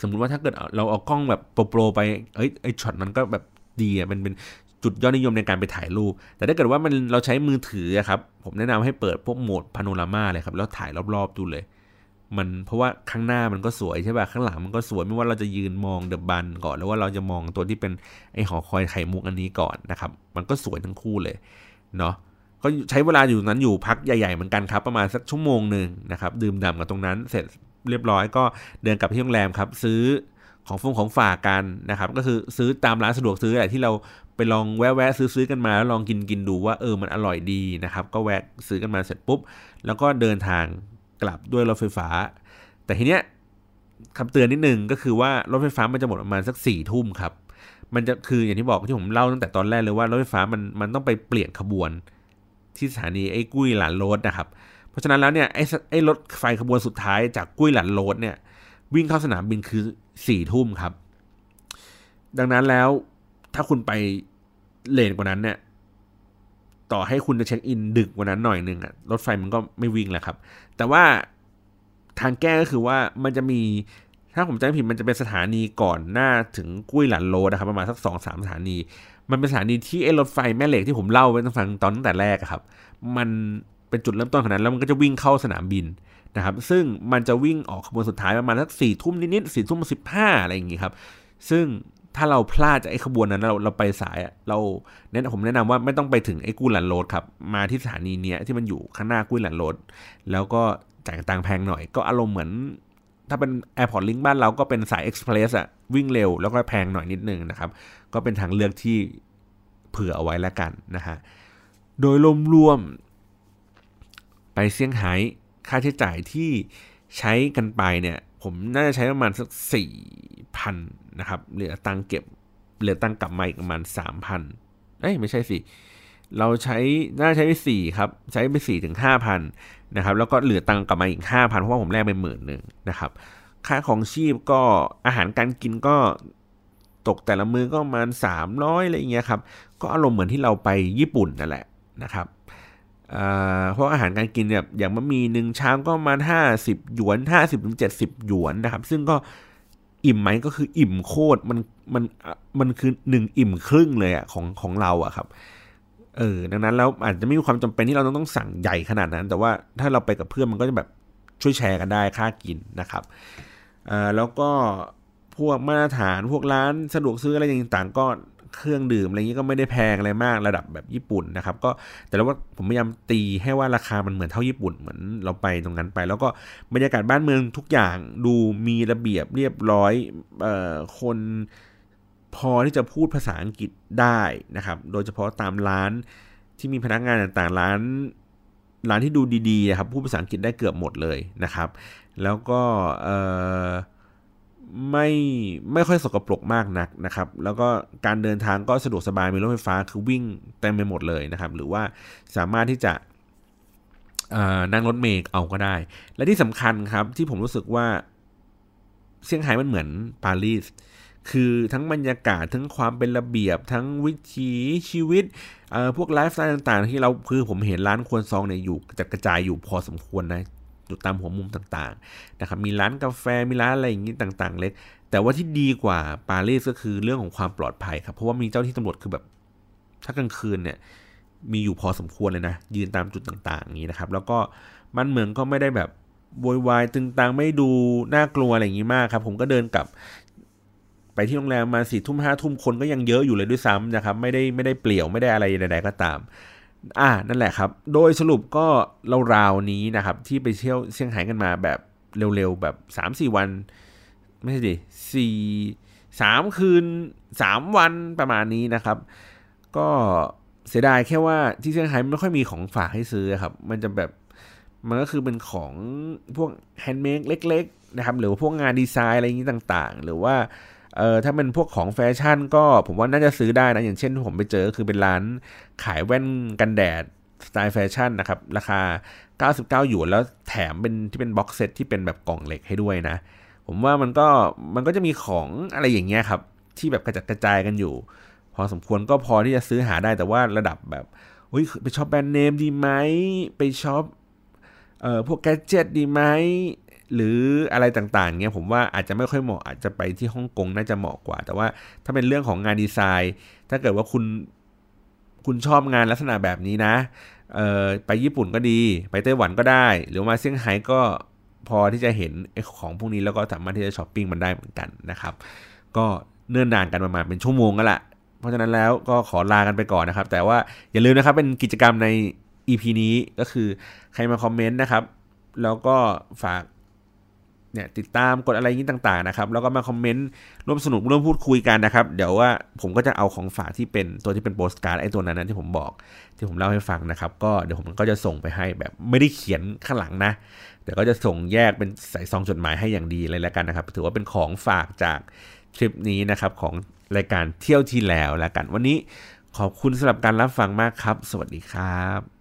สมมุติว่าถ้าเกิดเราเอากล้องแบบ pro ๆไปเอ้ยไอช็อตนั้นก็แบบดีอะมันเป็นจุดยอดนิยมในการไปถ่ายรูป แต่ถ้าเกิดว่ามันเราใช้มือถือครับ ผมแนะนำให้เปิดพวกโหมดพาโนรามาเลยครับ แล้วถ่ายรอบๆดูเลย มันเพราะว่าข้างหน้ามันก็สวยใช่ป่ะข้างหลังมันก็สวยไม่ว่าเราจะยืนมอง The Bund ก่อนหรือว่าเราจะมองตัวที่เป็นไอหอคอยไข่มุกอันนี้ก่อนนะครับ มันก็สวยทั้งคู่เลยเนาะก็ใช้เวลาอยู่นั้นอยู่พักใหญ่ๆเหมือนกันครับ ประมาณสักชั่วโมงหนึ่งนะครับ ดื่มด่ำกับตรงนั้นเสร็จเรียบร้อยก็เดินกลับที่โรงแรมครับ ซื้อของฟงของฝากกันนะครับ ก็คือซื้อตามร้านสะดวกซื้ออะไรที่เราไปลองแวะๆซื้อๆกันมาแล้วลองกินกินดูว่าเออมันอร่อยดีนะครับ ก็แวะซื้อกันมาเสร็จปุ๊บ แล้วก็เดินทาง กลับด้วยรถไฟฟ้า แต่ทีเนี้ยคำเตือนนิดนึงก็คือว่ารถไฟฟ้ามันจะหมดประมาณสักสี่ทุ่มครับ มันจะคืออย่างที่บอกที่ผมเล่าตั้งแต่ตอนแรกเลยว่ารถไฟฟ้ามันมันต้องไปเปลี่ยนขบวน ที่สถานีไอ้กุ้ยหลานโรดนะครับ เพราะฉะนั้นแล้วเนี่ยไอ้ไอ้รถไฟขบวนสุดท้ายจากกุ้ยหลานโรดเนี่ย วิ่งเข้าสนามบินคือสี่ทุ่มครับ ดังนั้นแล้วถ้าคุณไปเลนกว่านั้นเนี่ย ต่อให้คุณจะเช็คอินดึกกว่านั้นหน่อยนึงอะรถไฟมันก็ไม่วิ่งแหล้วครับ แต่ว่าทางแก้ก็คือว่ามันจะมีถ้าผมจำไม่ผิดมันจะเป็นสถานีก่อนหน้าถึงกุ้ยหลันโลนะครับประมาณสักสองสามสถานี มันเป็นสถานีที่ไอ้รถไฟแม่เหล็กที่ผมเล่าไว้ตั้งฟังตอนตั้งแต่แรกครับ มันเป็นจุดเริ่มต้นขนาดนั้นแล้วมันก็จะวิ่งเข้าสนามบินนะครับ ซึ่งมันจะวิ่งออกขบวนสุดท้ายประมาณสักสี่ทุ่มนิดๆสี่ทุ่มสิบห้าอะไรอย่างงี้ครับ ซึ่ง ถ้าเราพลาดจากไอ้ขบวนนั้นเราเราไปสายเราแนะผมแนะนำว่าไม่ต้องไปถึงไอ้กู้หลันโรดครับ มาที่สถานีเนี้ยที่มันอยู่ข้างหน้ากู้หลันโรดแล้วก็จ่ายตังแพงหน่อย ก็อารมณ์เหมือน ถ้าเป็น Airport Link บ้านเราก็เป็นสาย Express อะวิ่งเร็วแล้วก็แพงหน่อยนิดนึงนะครับ ก็เป็นทางเลือกที่เผื่อเอาไว้แล้วกันนะฮะโดยรวมๆไปเซี่ยงไฮ้ค่าใช้จ่ายที่ใช้กันไปเนี่ย ผมน่าจะใช้ประมาณสักสี่พั นะครับเหลือตังเก็บเหลือตังกลับมาอีกประมาณสามพันเอ้ยไม่ใช่สิเราใช้น่าใช้ไปสี่ครับใช้ไปสี่ถึงห้าพันนะครับแล้วก็เหลือตังกลับมาอีกห้าพันเพราะว่าผมแลกไปหมื่นหนึ่งนะครับค่าของชีพก็อาหารการกินก็ตกแต่ละมือก็ประมาณสามร้อยอะไรเงี้ยครับก็อารมณ์เหมือนที่เราไปญี่ปุ่นนั่นแหละนะครับเพราะอาหารการกินเนี่ยอย่างมะมีหนึ่งชามก็ประมาณห้าสิบหยวนห้าสิบถึงเจ็ดสิบหยวนนะครับ ซึ่งก็ อิ่มไหมก็คืออิ่มโคตรมันมันมันคือหนึ่งอิ่มครึ่งเลยอะของของเราอะครับเออดังนั้นแล้วอาจจะไม่มีความจำเป็นที่เราต้องต้องสั่งใหญ่ขนาดนั้น แต่ว่าถ้าเราไปกับเพื่อนมันก็จะแบบช่วยแชร์กันได้ค่ากินนะครับอ่าแล้วก็พวกมาตรฐานพวกร้านสะดวกซื้ออะไรต่างๆก็ เครื่องดื่มอะไรอย่างนี้ก็ไม่ได้แพงอะไรมากระดับแบบญี่ปุ่นนะครับ ก็แต่แล้วว่าผมพยายามตีให้ว่าราคามันเหมือนเท่าญี่ปุ่นเหมือนเราไปตรงนั้นไป แล้วก็บรรยากาศบ้านเมืองทุกอย่างดูมีระเบียบเรียบร้อยเอ่อคนพอที่จะพูดภาษาอังกฤษได้นะครับ โดยเฉพาะตามร้านที่มีพนักงานต่างๆ ร้านร้านที่ดูดีๆครับพูดภาษาอังกฤษได้เกือบหมดเลยนะครับ แล้วก็เอ่อ ไม่ไม่ค่อยสกปรกมากนักนะครับ แล้วก็การเดินทางก็สะดวกสบายมีรถไฟฟ้าคือวิ่งเต็มไปหมดเลยนะครับ หรือว่าสามารถที่จะนั่งรถเมล์เอาก็ได้ และที่สำคัญครับที่ผมรู้สึกว่าเซี่ยงไฮ้มันเหมือนปารีสคือทั้งบรรยากาศทั้งความเป็นระเบียบทั้งวิถีชีวิตพวกไลฟ์สไตล์ต่างๆ ที่เราคือผมเห็นร้านควนซองเนี่ยอยู่จัดกระจายอยู่พอสมควรนะ อยู่ตามหัวมุมต่างๆนะครับมีร้านกาแฟมีร้านอะไรอย่างนี้ต่างๆ เล็ก แต่ว่าที่ดีกว่าปารีสก็คือเรื่องของความปลอดภัยครับเพราะว่ามีเจ้าที่ตำรวจคือแบบถ้ากลางคืนเนี่ยมีอยู่พอสมควรเลยนะ ยืนตามจุดต่างๆอย่างนี้นะครับ แล้วก็บ้านเมืองก็ไม่ได้แบบโวยวายตึงตังไม่ดูน่ากลัวอะไรอย่างนี้มากครับ ผมก็เดินกลับไปที่โรงแรมมาสี่ทุ่มห้าทุ่มคนก็ยังเยอะอยู่เลยด้วยซ้ำนะครับ ไม่ได้ไม่ได้เปลี่ยวไม่ได้อะไรใดๆก็ตาม อ่านั่นแหละครับ โดยสรุปก็เราราวนี้นะครับ ที่ไปเที่ยวเซี่ยงไฮ้กันมาแบบเร็วๆ แบบสามสี่วัน ไม่ใช่ดิสี่สามคืนสามวันประมาณนี้นะครับ ก็เสียดายแค่ว่าที่เซี่ยงไฮ้ไม่ค่อยมีของฝากให้ซื้อครับ มันจะแบบมันก็คือเป็นของพวก handmade เล็ก ๆ นะครับ หรือพวกงานดีไซน์อะไรอย่างนี้ต่างๆ หรือว่า เออถ้าเป็นพวกของแฟชั่นก็ผมว่าน่าจะซื้อได้นะ อย่างเช่นผมไปเจอคือเป็นร้านขายแว่นกันแดดสไตล์แฟชั่นนะครับ ราคา 99 หยวนแล้วแถมเป็นที่เป็น box set ที่เป็นแบบกล่องเหล็กให้ด้วยนะ ผมว่ามันก็มันก็จะมีของอะไรอย่างเงี้ยครับ ที่แบบกระจัดกระจายกันอยู่ พอสมควรก็พอที่จะซื้อหาได้แต่ว่าระดับแบบอุ้ยไป shop แบรนด์เนมดีไหมไป shop เอ่อพวก gadget ดีไหม หรืออะไรต่างๆเงี้ยผมว่าอาจจะไม่ค่อยเหมาะอาจจะไปที่ฮ่องกงน่าจะเหมาะกว่า แต่ว่าถ้าเป็นเรื่องของงานดีไซน์ ถ้าเกิดว่าคุณคุณชอบงานลักษณะแบบนี้นะเออไปญี่ปุ่นก็ดี ไปไต้หวันก็ได้ หรือมาเซี่ยงไฮ้ก็พอที่จะเห็นของพวกนี้แล้วก็สามารถที่จะช้อปปิ้งมันได้เหมือนกันนะครับ ก็เนื่นนานกันประมาณเป็นชั่วโมงก็ละเพราะฉะนั้นแล้วก็ขอลากันไปก่อนนะครับ แต่ว่าอย่าลืมนะครับเป็นกิจกรรมใน EP นี้ก็คือใครมาคอมเมนต์นะครับ แล้วก็ฝาก เนี่ยติดตามกดอะไรนี้ต่างๆนะครับ แล้วก็มาคอมเมนต์ร่วมสนุกร่วมพูดคุยกันนะครับ เดี๋ยวว่าผมก็จะเอาของฝากที่เป็นตัวที่เป็นโปสการ์ดไอ้ตัวนั้นที่ผมบอกที่ผมเล่าให้ฟังนะครับ ก็เดี๋ยวผมก็จะส่งไปให้แบบไม่ได้เขียนข้างหลังนะ แต่ก็จะส่งแยกเป็นใส่ซองจดหมายให้อย่างดีเลยแล้วกันนะครับ ถือว่าเป็นของฝากจากทริปนี้นะครับของรายการเที่ยวที่แล้วแล้วกัน วันนี้ขอบคุณสำหรับการรับฟังมากครับ สวัสดีครับ